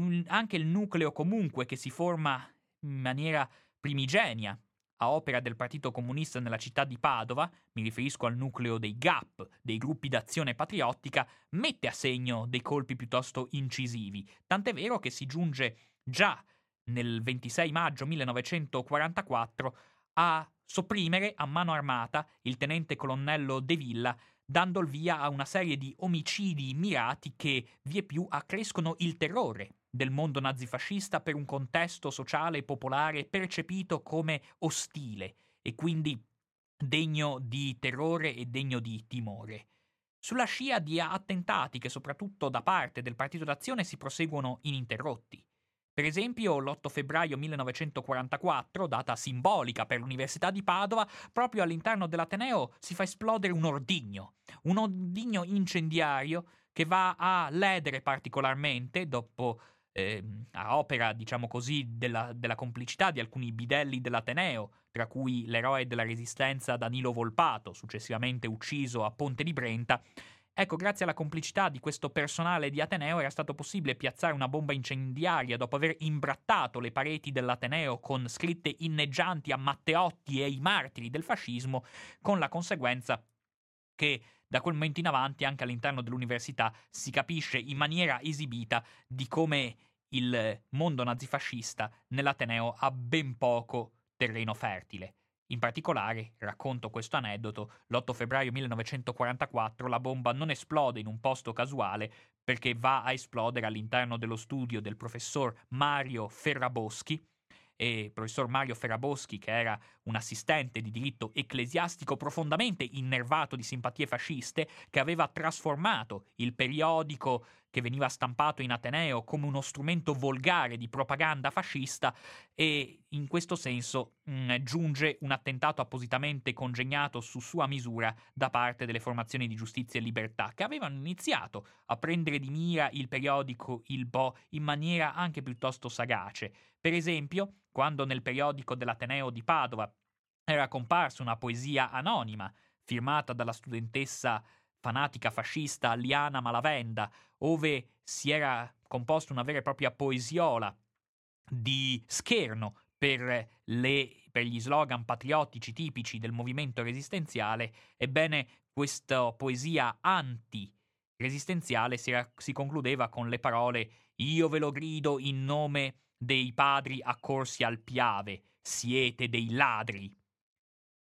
un, anche il nucleo comunque che si forma in maniera primigenia a opera del Partito Comunista nella città di Padova, mi riferisco al nucleo dei GAP, dei gruppi d'azione patriottica, mette a segno dei colpi piuttosto incisivi, tant'è vero che si giunge già nel 26 maggio 1944 a sopprimere a mano armata il tenente colonnello De Villa dando il via a una serie di omicidi mirati che vieppiù accrescono il terrore del mondo nazifascista per un contesto sociale e popolare percepito come ostile e quindi degno di terrore e degno di timore. Sulla scia di attentati che soprattutto da parte del Partito d'Azione si proseguono ininterrotti. Per esempio, l'8 febbraio 1944, data simbolica per l'Università di Padova, proprio all'interno dell'Ateneo si fa esplodere un ordigno, un ordigno incendiario che va a ledere particolarmente, dopo eh, a opera, diciamo così, della, della complicità di alcuni bidelli dell'Ateneo, tra cui l'eroe della resistenza Danilo Volpato, successivamente ucciso a Ponte di Brenta, Ecco, grazie alla complicità di questo personale di Ateneo era stato possibile piazzare una bomba incendiaria dopo aver imbrattato le pareti dell'Ateneo con scritte inneggianti a Matteotti e ai martiri del fascismo, con la conseguenza che da quel momento in avanti anche all'interno dell'università si capisce in maniera esibita di come il mondo nazifascista nell'Ateneo ha ben poco terreno fertile. In particolare, racconto questo aneddoto, l'8 febbraio 1944 la bomba non esplode in un posto casuale perché va a esplodere all'interno dello studio del professor Mario Ferraboschi, e il professor Mario Ferraboschi, che era un assistente di diritto ecclesiastico profondamente innervato di simpatie fasciste, che aveva trasformato il periodico che veniva stampato in Ateneo come uno strumento volgare di propaganda fascista e in questo senso mh, mm, giunge un attentato appositamente congegnato su sua misura da parte delle formazioni di giustizia e libertà che avevano iniziato a prendere di mira il periodico Il Bo in maniera anche piuttosto sagace. Per esempio, quando nel periodico dell'Ateneo di Padova era comparsa una poesia anonima firmata dalla studentessa fanatica fascista Liana Malavenda, ove si era composta una vera e propria poesiola di scherno per, le, per gli slogan patriottici tipici del movimento resistenziale, ebbene questa poesia anti-resistenziale si, si concludeva con le parole Io ve lo grido in nome dei padri accorsi al Piave, siete dei ladri.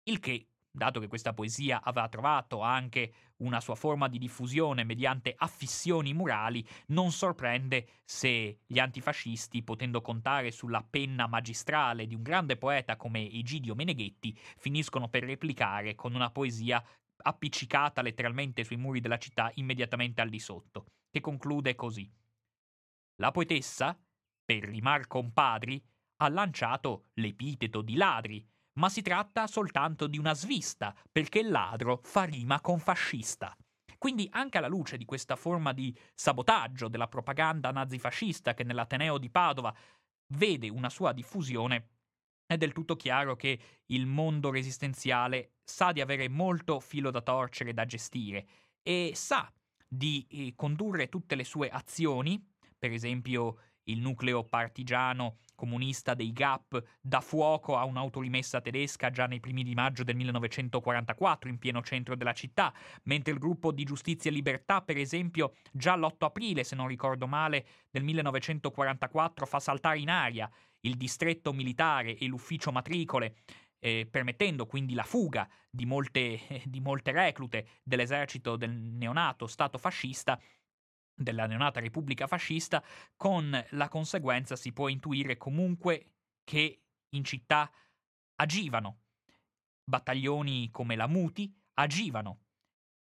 Il che, dato che questa poesia aveva trovato anche una sua forma di diffusione mediante affissioni murali, non sorprende se gli antifascisti, potendo contare sulla penna magistrale di un grande poeta come Egidio Meneghetti, finiscono per replicare con una poesia appiccicata letteralmente sui muri della città immediatamente al di sotto, che conclude così. La poetessa, per rimar compadri, ha lanciato l'epiteto di ladri, ma si tratta soltanto di una svista, perché il ladro fa rima con fascista. Quindi anche alla luce di questa forma di sabotaggio della propaganda nazifascista che nell'Ateneo di Padova vede una sua diffusione, è del tutto chiaro che il mondo resistenziale sa di avere molto filo da torcere da gestire e sa di eh, condurre tutte le sue azioni, per esempio il nucleo partigiano comunista dei GAP dà fuoco a un'autorimessa tedesca già nei primi di maggio del 1944 in pieno centro della città, mentre il gruppo di Giustizia e Libertà, per esempio, già l'8 aprile, se non ricordo male, del 1944 fa saltare in aria il distretto militare e l'ufficio matricole eh, permettendo quindi la fuga di molte, di molte reclute dell'esercito del neonato Stato fascista della neonata Repubblica fascista, con la conseguenza si può intuire comunque che in città agivano battaglioni come la Muti, agivano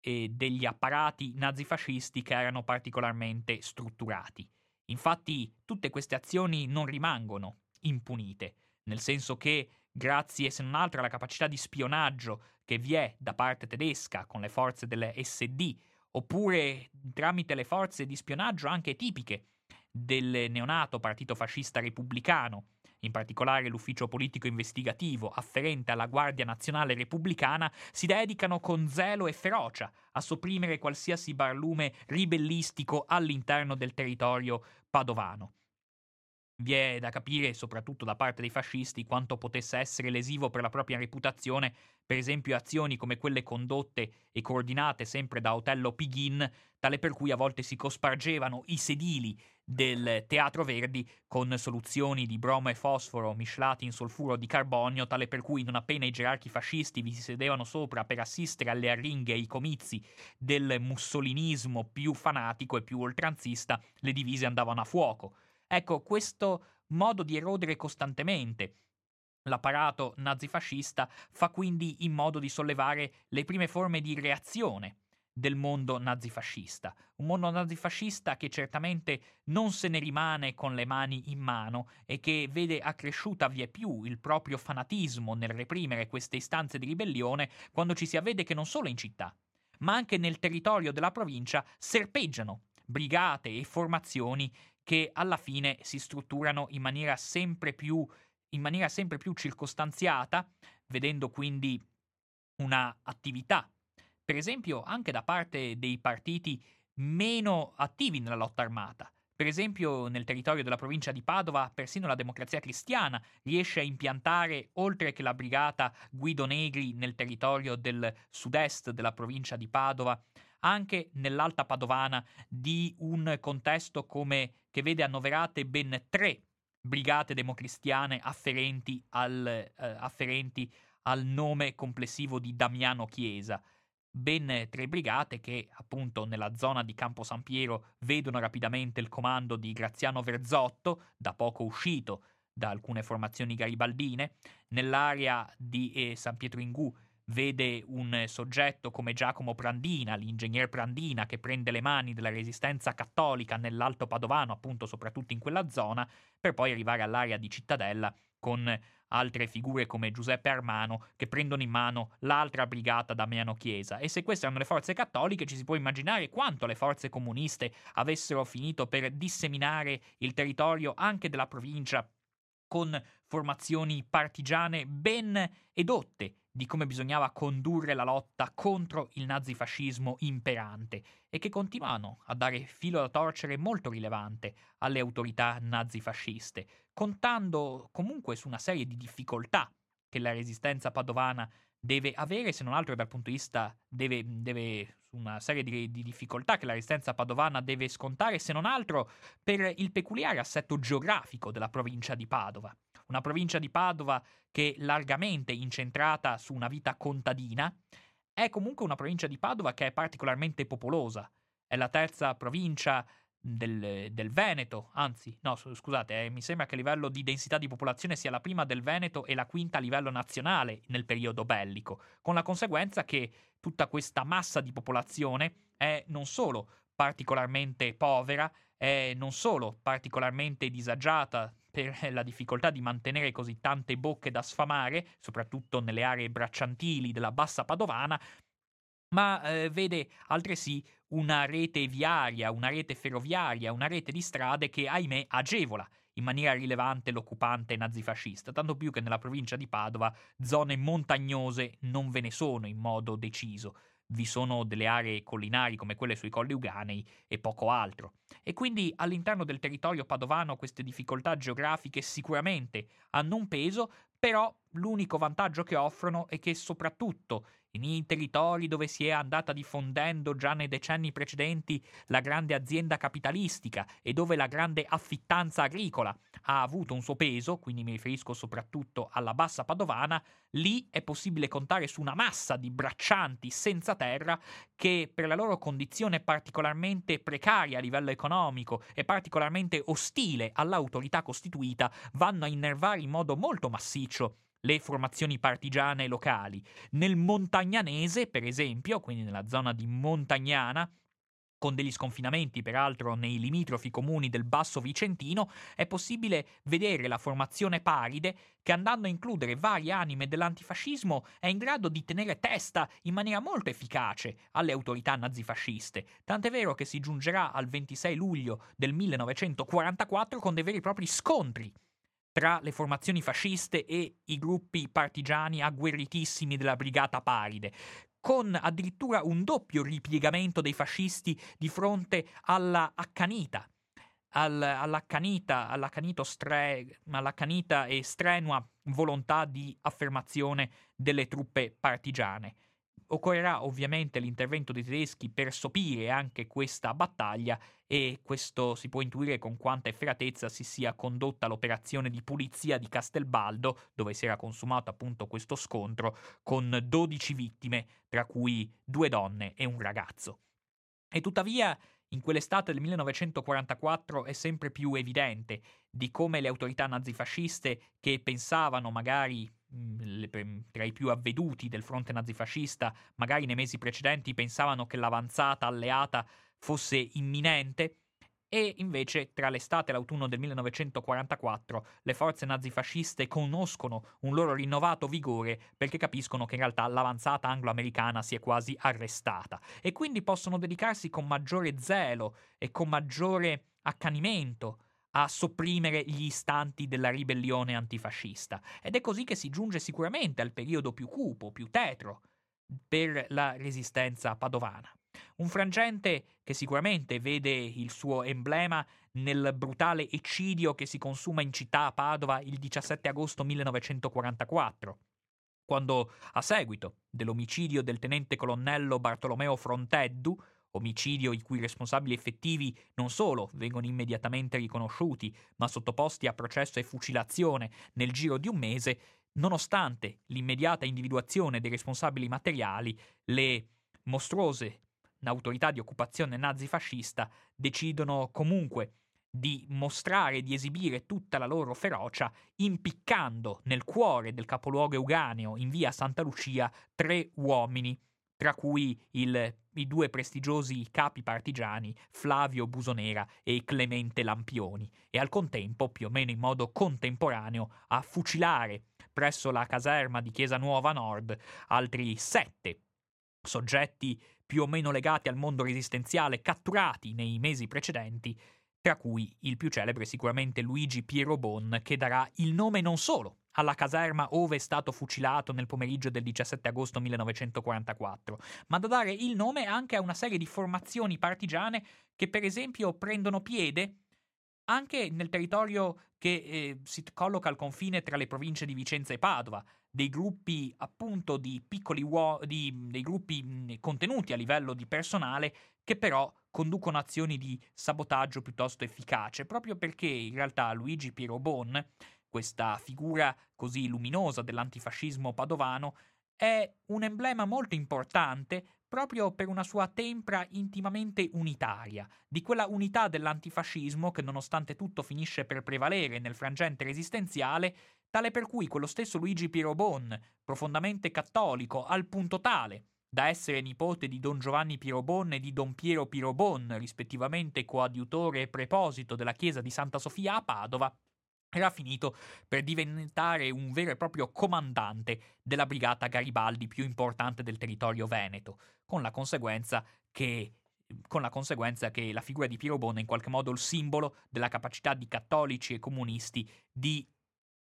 e degli apparati nazifascisti che erano particolarmente strutturati. Infatti tutte queste azioni non rimangono impunite, nel senso che grazie se non altro alla capacità di spionaggio che vi è da parte tedesca con le forze delle SD oppure tramite le forze di spionaggio anche tipiche del neonato partito fascista repubblicano, in particolare l'ufficio politico investigativo afferente alla Guardia Nazionale Repubblicana, si dedicano con zelo e ferocia a sopprimere qualsiasi barlume ribellistico all'interno del territorio padovano. Vi è da capire, soprattutto da parte dei fascisti, quanto potesse essere lesivo per la propria reputazione, per esempio azioni come quelle condotte e coordinate sempre da Otello Pighin, tale per cui a volte si cospargevano i sedili del Teatro Verdi con soluzioni di bromo e fosforo miscelati in solfuro di carbonio, tale per cui non appena i gerarchi fascisti vi si sedevano sopra per assistere alle arringhe e ai comizi del mussolinismo più fanatico e più oltranzista, le divise andavano a fuoco. Ecco, questo modo di erodere costantemente l'apparato nazifascista fa quindi in modo di sollevare le prime forme di reazione del mondo nazifascista. Un mondo nazifascista che certamente non se ne rimane con le mani in mano e che vede accresciuta via più il proprio fanatismo nel reprimere queste istanze di ribellione quando ci si avvede che non solo in città, ma anche nel territorio della provincia serpeggiano brigate e formazioni che alla fine si strutturano in maniera sempre più, maniera sempre più circostanziata, vedendo quindi una attività per esempio anche da parte dei partiti meno attivi nella lotta armata. Per esempio, nel territorio della provincia di Padova, persino la democrazia cristiana riesce a impiantare, oltre che la brigata Guido Negri nel territorio del sud-est della provincia di Padova, anche nell'Alta Padovana di un contesto come che vede annoverate ben tre brigate democristiane afferenti al, eh, afferenti al nome complessivo di Damiano Chiesa. Ben tre brigate che appunto nella zona di Campo San Piero vedono rapidamente il comando di Graziano Verzotto, da poco uscito da alcune formazioni garibaldine, nell'area di eh, San Pietro Ingù vede un soggetto come Giacomo Prandina, l'ingegner Prandina, che prende le mani della resistenza cattolica nell'Alto Padovano, appunto soprattutto in quella zona, per poi arrivare all'area di Cittadella con altre figure come Giuseppe Armano che prendono in mano l'altra brigata Damiano Chiesa. E se queste erano le forze cattoliche, ci si può immaginare quanto le forze comuniste avessero finito per disseminare il territorio anche della provincia con formazioni partigiane ben edotte di come bisognava condurre la lotta contro il nazifascismo imperante e che continuano a dare filo da torcere molto rilevante alle autorità nazifasciste, contando comunque su una serie di difficoltà che la resistenza padovana deve avere, se non altro dal punto di vista, deve, deve una serie di, di, difficoltà che la resistenza padovana deve scontare, se non altro per il peculiare assetto geografico della provincia di Padova una provincia di Padova che largamente incentrata su una vita contadina, è comunque una provincia di Padova che è particolarmente popolosa. È la terza provincia del, del Veneto, anzi, no, scusate, eh, mi sembra che a livello di densità di popolazione sia la prima del Veneto e la quinta a livello nazionale nel periodo bellico, con la conseguenza che tutta questa massa di popolazione è non solo particolarmente povera, è non solo particolarmente disagiata per la difficoltà di mantenere così tante bocche da sfamare, soprattutto nelle aree bracciantili della bassa padovana, ma eh, vede altresì una rete viaria, una rete ferroviaria, una rete di strade che, ahimè, agevola in maniera rilevante l'occupante nazifascista, tanto più che nella provincia di Padova zone montagnose non ve ne sono in modo deciso vi sono delle aree collinari come quelle sui colli Uganei e poco altro. E quindi all'interno del territorio padovano queste difficoltà geografiche sicuramente hanno un peso, però l'unico vantaggio che offrono è che soprattutto nei territori dove si è andata diffondendo già nei decenni precedenti la grande azienda capitalistica e dove la grande affittanza agricola ha avuto un suo peso, quindi mi riferisco soprattutto alla bassa padovana, lì è possibile contare su una massa di braccianti senza terra che per la loro condizione particolarmente precaria a livello economico e particolarmente ostile all'autorità costituita vanno a innervare in modo molto massiccio le formazioni partigiane locali. Nel montagnanese, per esempio, quindi nella zona di Montagnana, con degli sconfinamenti peraltro nei limitrofi comuni del Basso Vicentino, è possibile vedere la formazione paride che andando a includere varie anime dell'antifascismo è in grado di tenere testa in maniera molto efficace alle autorità nazifasciste, tant'è vero che si giungerà al 26 luglio del 1944 con dei veri e propri scontri tra le formazioni fasciste e i gruppi partigiani agguerritissimi della Brigata Paride, con addirittura un doppio ripiegamento dei fascisti di fronte alla accanita al, all'accanita, all'accanito stre, all'accanita e strenua volontà di affermazione delle truppe partigiane. Occorrerà ovviamente l'intervento dei tedeschi per sopire anche questa battaglia e questo si può intuire con quanta efferatezza si sia condotta l'operazione di pulizia di Castelbaldo, dove si era consumato appunto questo scontro, con 12 vittime, tra cui due donne e un ragazzo. E tuttavia in quell'estate del 1944 è sempre più evidente di come le autorità nazifasciste che pensavano magari mm, tra i più avveduti del fronte nazifascista, magari nei mesi precedenti pensavano che l'avanzata alleata fosse imminente, e invece tra l'estate e l'autunno del 1944 le forze nazifasciste conoscono un loro rinnovato vigore perché capiscono che in realtà l'avanzata anglo-americana si è quasi arrestata e quindi possono dedicarsi con maggiore zelo e con maggiore accanimento a sopprimere gli istanti della ribellione antifascista. Ed è così che si giunge sicuramente al periodo più cupo, più tetro per la resistenza padovana. Un frangente che sicuramente vede il suo emblema nel brutale eccidio che si consuma in città a Padova il 17 agosto 1944 quando, a seguito dell'omicidio del tenente colonnello Bartolomeo Fronteddu, omicidio i cui responsabili effettivi non solo vengono immediatamente riconosciuti, ma sottoposti a processo e fucilazione nel giro di un mese, nonostante l'immediata individuazione dei responsabili materiali, le mostruose autorità di occupazione nazifascista decidono comunque di mostrare, di esibire tutta la loro ferocia, impiccando nel cuore del capoluogo euganeo, in via Santa Lucia, tre uomini, tra cui il, i due prestigiosi capi partigiani Flavio Busonera e Clemente Lampioni, e al contempo, più o meno in modo contemporaneo, a fucilare presso la caserma di Chiesa Nuova Nord altri sette soggetti più o meno legati al mondo resistenziale catturati nei mesi precedenti, tra cui il più celebre sicuramente Luigi Piero Bon, che darà il nome non solo alla caserma ove è stato fucilato nel pomeriggio del 17 agosto 1944, ma da dare il nome anche a una serie di formazioni partigiane che per esempio prendono piede anche nel territorio che eh, si colloca al confine tra le province di Vicenza e Padova, dei gruppi appunto di piccoli di, dei gruppi contenuti a livello di personale che però conducono azioni di sabotaggio piuttosto efficace, proprio perché in realtà Luigi Piero Bon, questa figura così luminosa dell'antifascismo padovano, è un emblema molto importante proprio per una sua tempra intimamente unitaria, di quella unità dell'antifascismo che nonostante tutto finisce per prevalere nel frangente resistenziale tale per cui quello stesso Luigi Pirobon, profondamente cattolico, al punto tale da essere nipote di Don Giovanni Pirobon e di Don Piero Pirobon, rispettivamente coadiutore e preposito della chiesa di Santa Sofia a Padova, era finito per diventare un vero e proprio comandante della brigata Garibaldi più importante del territorio veneto, con la conseguenza che con la conseguenza che la figura di Piero Bon è in qualche modo il simbolo della capacità di cattolici e comunisti di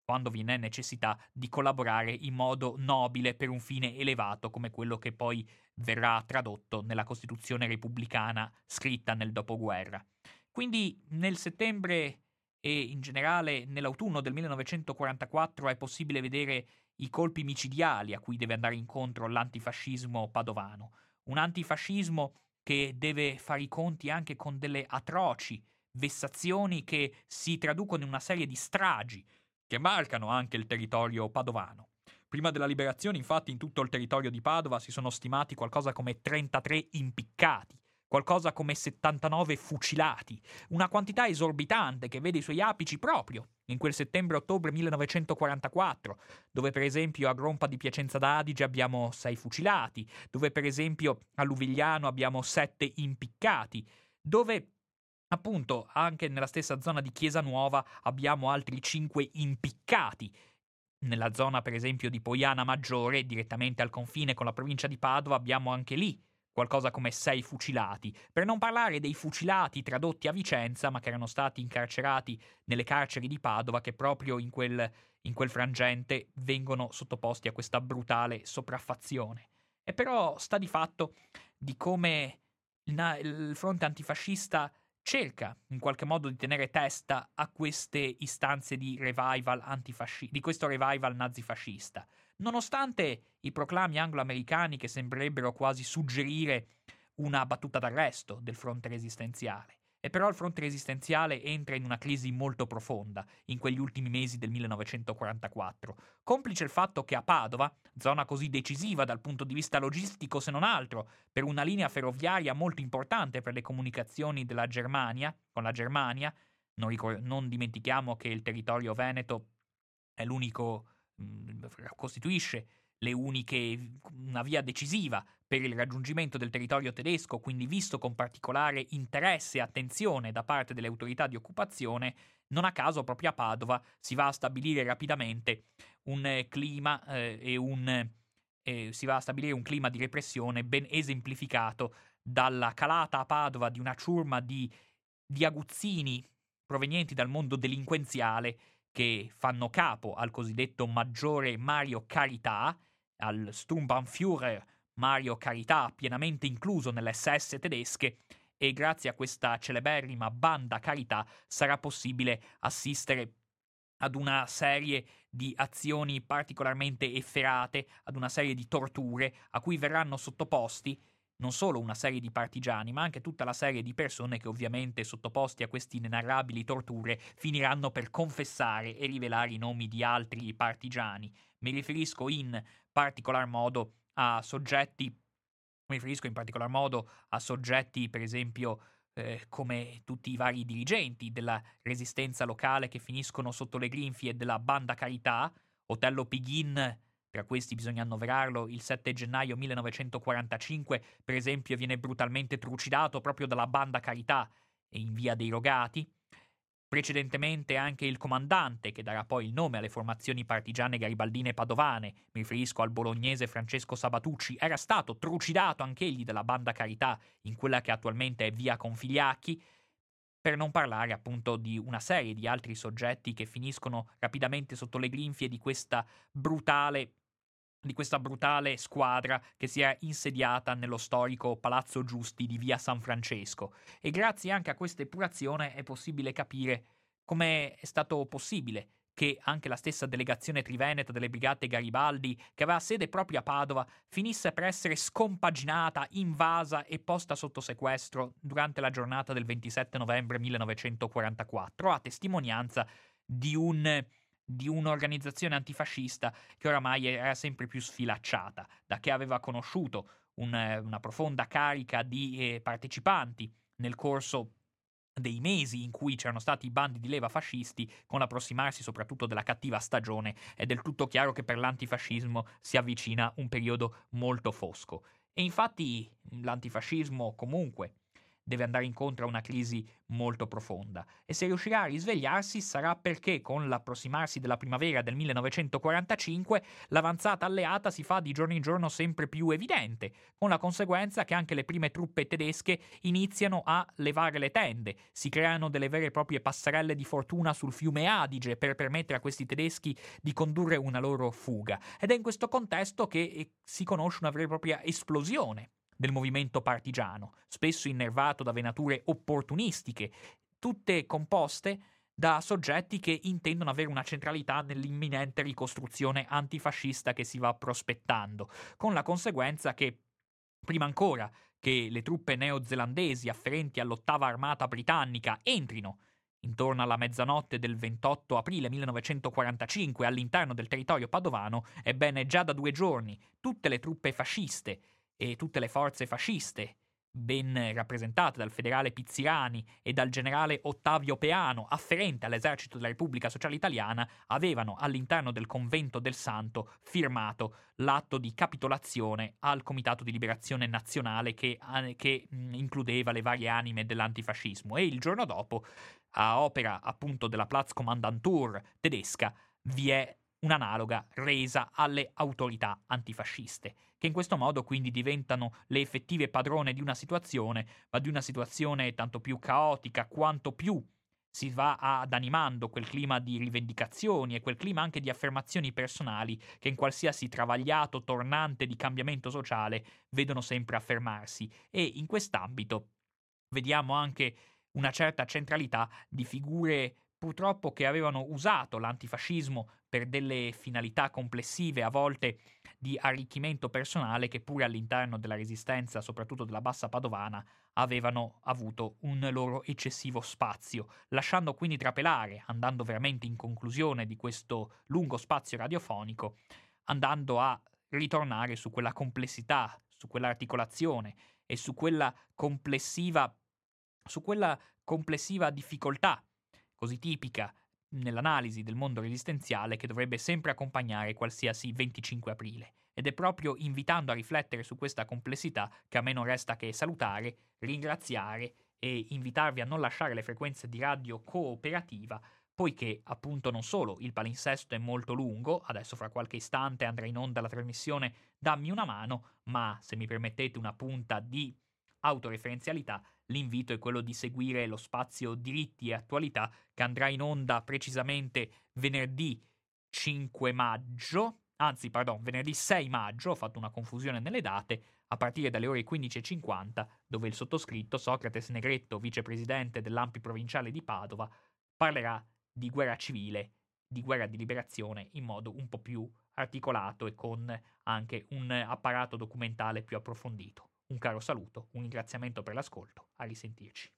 quando vi è necessità di collaborare in modo nobile per un fine elevato come quello che poi verrà tradotto nella Costituzione repubblicana scritta nel dopoguerra. Quindi nel settembre e in generale nell'autunno del 1944 è possibile vedere i colpi micidiali a cui deve andare incontro l'antifascismo padovano. Un antifascismo che deve fare i conti anche con delle atroci vessazioni che si traducono in una serie di stragi che marcano anche il territorio padovano. Prima della liberazione, infatti, in tutto il territorio di Padova si sono stimati qualcosa come 33 impiccati, qualcosa come 79 fucilati, una quantità esorbitante che vede i suoi apici proprio in quel settembre-ottobre 1944, dove per esempio a Grompa di Piacenza d'Adige abbiamo 6 fucilati, dove per esempio a Luvigliano abbiamo 7 impiccati, dove Appunto, anche nella stessa zona di Chiesa Nuova abbiamo altri cinque impiccati. Nella zona, per esempio, di Poiana Maggiore, direttamente al confine con la provincia di Padova, abbiamo anche lì qualcosa come sei fucilati, per non parlare dei fucilati tradotti a Vicenza, ma che erano stati incarcerati nelle carceri di Padova, che proprio in quel, in quel frangente vengono sottoposti a questa brutale sopraffazione. E però sta di fatto di come il, fronte antifascista cerca in qualche modo di tenere testa a queste istanze di revival antifascista, di questo revival nazifascista, nonostante i proclami anglo-americani che sembrerebbero quasi suggerire una battuta d'arresto del fronte resistenziale. E però il fronte resistenziale entra in una crisi molto profonda in quegli ultimi mesi del 1944, complice il fatto che a Padova, zona così decisiva dal punto di vista logistico se non altro, per una linea ferroviaria molto importante per le comunicazioni della Germania, con la Germania, non, ricor- non dimentichiamo che il territorio veneto è l'unico, costituisce le uniche, una via decisiva per il raggiungimento del territorio tedesco, quindi visto con particolare interesse e attenzione da parte delle autorità di occupazione, non a caso proprio a Padova si va a stabilire rapidamente un eh, clima eh, e un eh, si va a stabilire un clima di repressione ben esemplificato dalla calata a Padova di una ciurma di, di aguzzini provenienti dal mondo delinquenziale che fanno capo al cosiddetto maggiore Mario Carità, al Sturmbannführer Mario Carità, pienamente incluso nelle SS tedesche, e grazie a questa celeberrima banda Carità sarà possibile assistere ad una serie di azioni particolarmente efferate, ad una serie di torture a cui verranno sottoposti non solo una serie di partigiani, ma anche tutta la serie di persone che ovviamente sottoposti a queste inenarrabili torture finiranno per confessare e rivelare i nomi di altri partigiani. Mi riferisco in particolar modo a soggetti, mi riferisco in particolar modo a soggetti, per esempio, eh, come tutti i vari dirigenti della resistenza locale che finiscono sotto le grinfie della banda Carità, Otello Pighin, tra questi bisogna annoverarlo, il 7 gennaio 1945, per esempio, viene brutalmente trucidato proprio dalla banda Carità in via dei Rogati, Precedentemente anche il comandante, che darà poi il nome alle formazioni partigiane garibaldine padovane, mi riferisco al bolognese Francesco Sabatucci, era stato trucidato anch'egli dalla banda Carità in quella che attualmente è via Configliacchi, per non parlare appunto di una serie di altri soggetti che finiscono rapidamente sotto le grinfie di questa brutale di questa brutale squadra che si è insediata nello storico Palazzo Giusti di via San Francesco. E grazie anche a questa epurazione è possibile capire come è stato possibile che anche la stessa delegazione triveneta delle brigate Garibaldi, che aveva sede proprio a Padova, finisse per essere scompaginata, invasa e posta sotto sequestro durante la giornata del 27 novembre 1944, a testimonianza di un di un'organizzazione antifascista che oramai era sempre più sfilacciata, da che aveva conosciuto un, una profonda carica di eh, partecipanti nel corso dei mesi in cui c'erano stati i bandi di leva fascisti, con l'approssimarsi soprattutto della cattiva stagione, è del tutto chiaro che per l'antifascismo si avvicina un periodo molto fosco. E infatti l'antifascismo comunque deve andare incontro a una crisi molto profonda. E se riuscirà a risvegliarsi sarà perché con l'approssimarsi della primavera del 1945 l'avanzata alleata si fa di giorno in giorno sempre più evidente, con la conseguenza che anche le prime truppe tedesche iniziano a levare le tende, si creano delle vere e proprie passerelle di fortuna sul fiume Adige per permettere a questi tedeschi di condurre una loro fuga. Ed è in questo contesto che eh, si conosce una vera e propria esplosione del movimento partigiano, spesso innervato da venature opportunistiche, tutte composte da soggetti che intendono avere una centralità nell'imminente ricostruzione antifascista che si va prospettando, con la conseguenza che, prima ancora che le truppe neozelandesi afferenti all'ottava armata britannica entrino intorno alla mezzanotte del 28 aprile 1945 all'interno del territorio padovano, ebbene già da due giorni tutte le truppe fasciste e tutte le forze fasciste, ben rappresentate dal federale Pizzirani e dal generale Ottavio Peano, afferente all'esercito della Repubblica Sociale Italiana, avevano all'interno del convento del Santo firmato l'atto di capitolazione al Comitato di Liberazione Nazionale che, che includeva le varie anime dell'antifascismo. E il giorno dopo, a opera appunto della Platz Kommandantur tedesca, vi è un'analoga resa alle autorità antifasciste, che in questo modo quindi diventano le effettive padrone di una situazione, ma di una situazione tanto più caotica quanto più si va ad animando quel clima di rivendicazioni e quel clima anche di affermazioni personali che in qualsiasi travagliato tornante di cambiamento sociale vedono sempre affermarsi. E in quest'ambito vediamo anche una certa centralità di figure purtroppo che avevano usato l'antifascismo per delle finalità complessive, a volte di arricchimento personale, che pure all'interno della resistenza, soprattutto della bassa padovana, avevano avuto un loro eccessivo spazio, lasciando quindi trapelare, andando veramente in conclusione di questo lungo spazio radiofonico, andando a ritornare su quella complessità, su quell'articolazione e su quella complessiva su quella complessiva difficoltà così tipica nell'analisi del mondo resistenziale che dovrebbe sempre accompagnare qualsiasi 25 aprile. Ed è proprio invitando a riflettere su questa complessità che a me non resta che salutare, ringraziare e invitarvi a non lasciare le frequenze di radio cooperativa, poiché appunto non solo il palinsesto è molto lungo, adesso fra qualche istante andrà in onda la trasmissione Dammi una mano, ma se mi permettete una punta di autoreferenzialità, l'invito è quello di seguire lo spazio diritti e attualità che andrà in onda precisamente venerdì 5 maggio, anzi pardon, venerdì 6 maggio, ho fatto una confusione nelle date, a partire dalle ore 15.50, dove il sottoscritto, Socrates Negretto, vicepresidente dell'Ampi provinciale di Padova, parlerà di guerra civile, di guerra di liberazione in modo un po' più articolato e con anche un apparato documentale più approfondito. Un caro saluto, un ringraziamento per l'ascolto, a risentirci.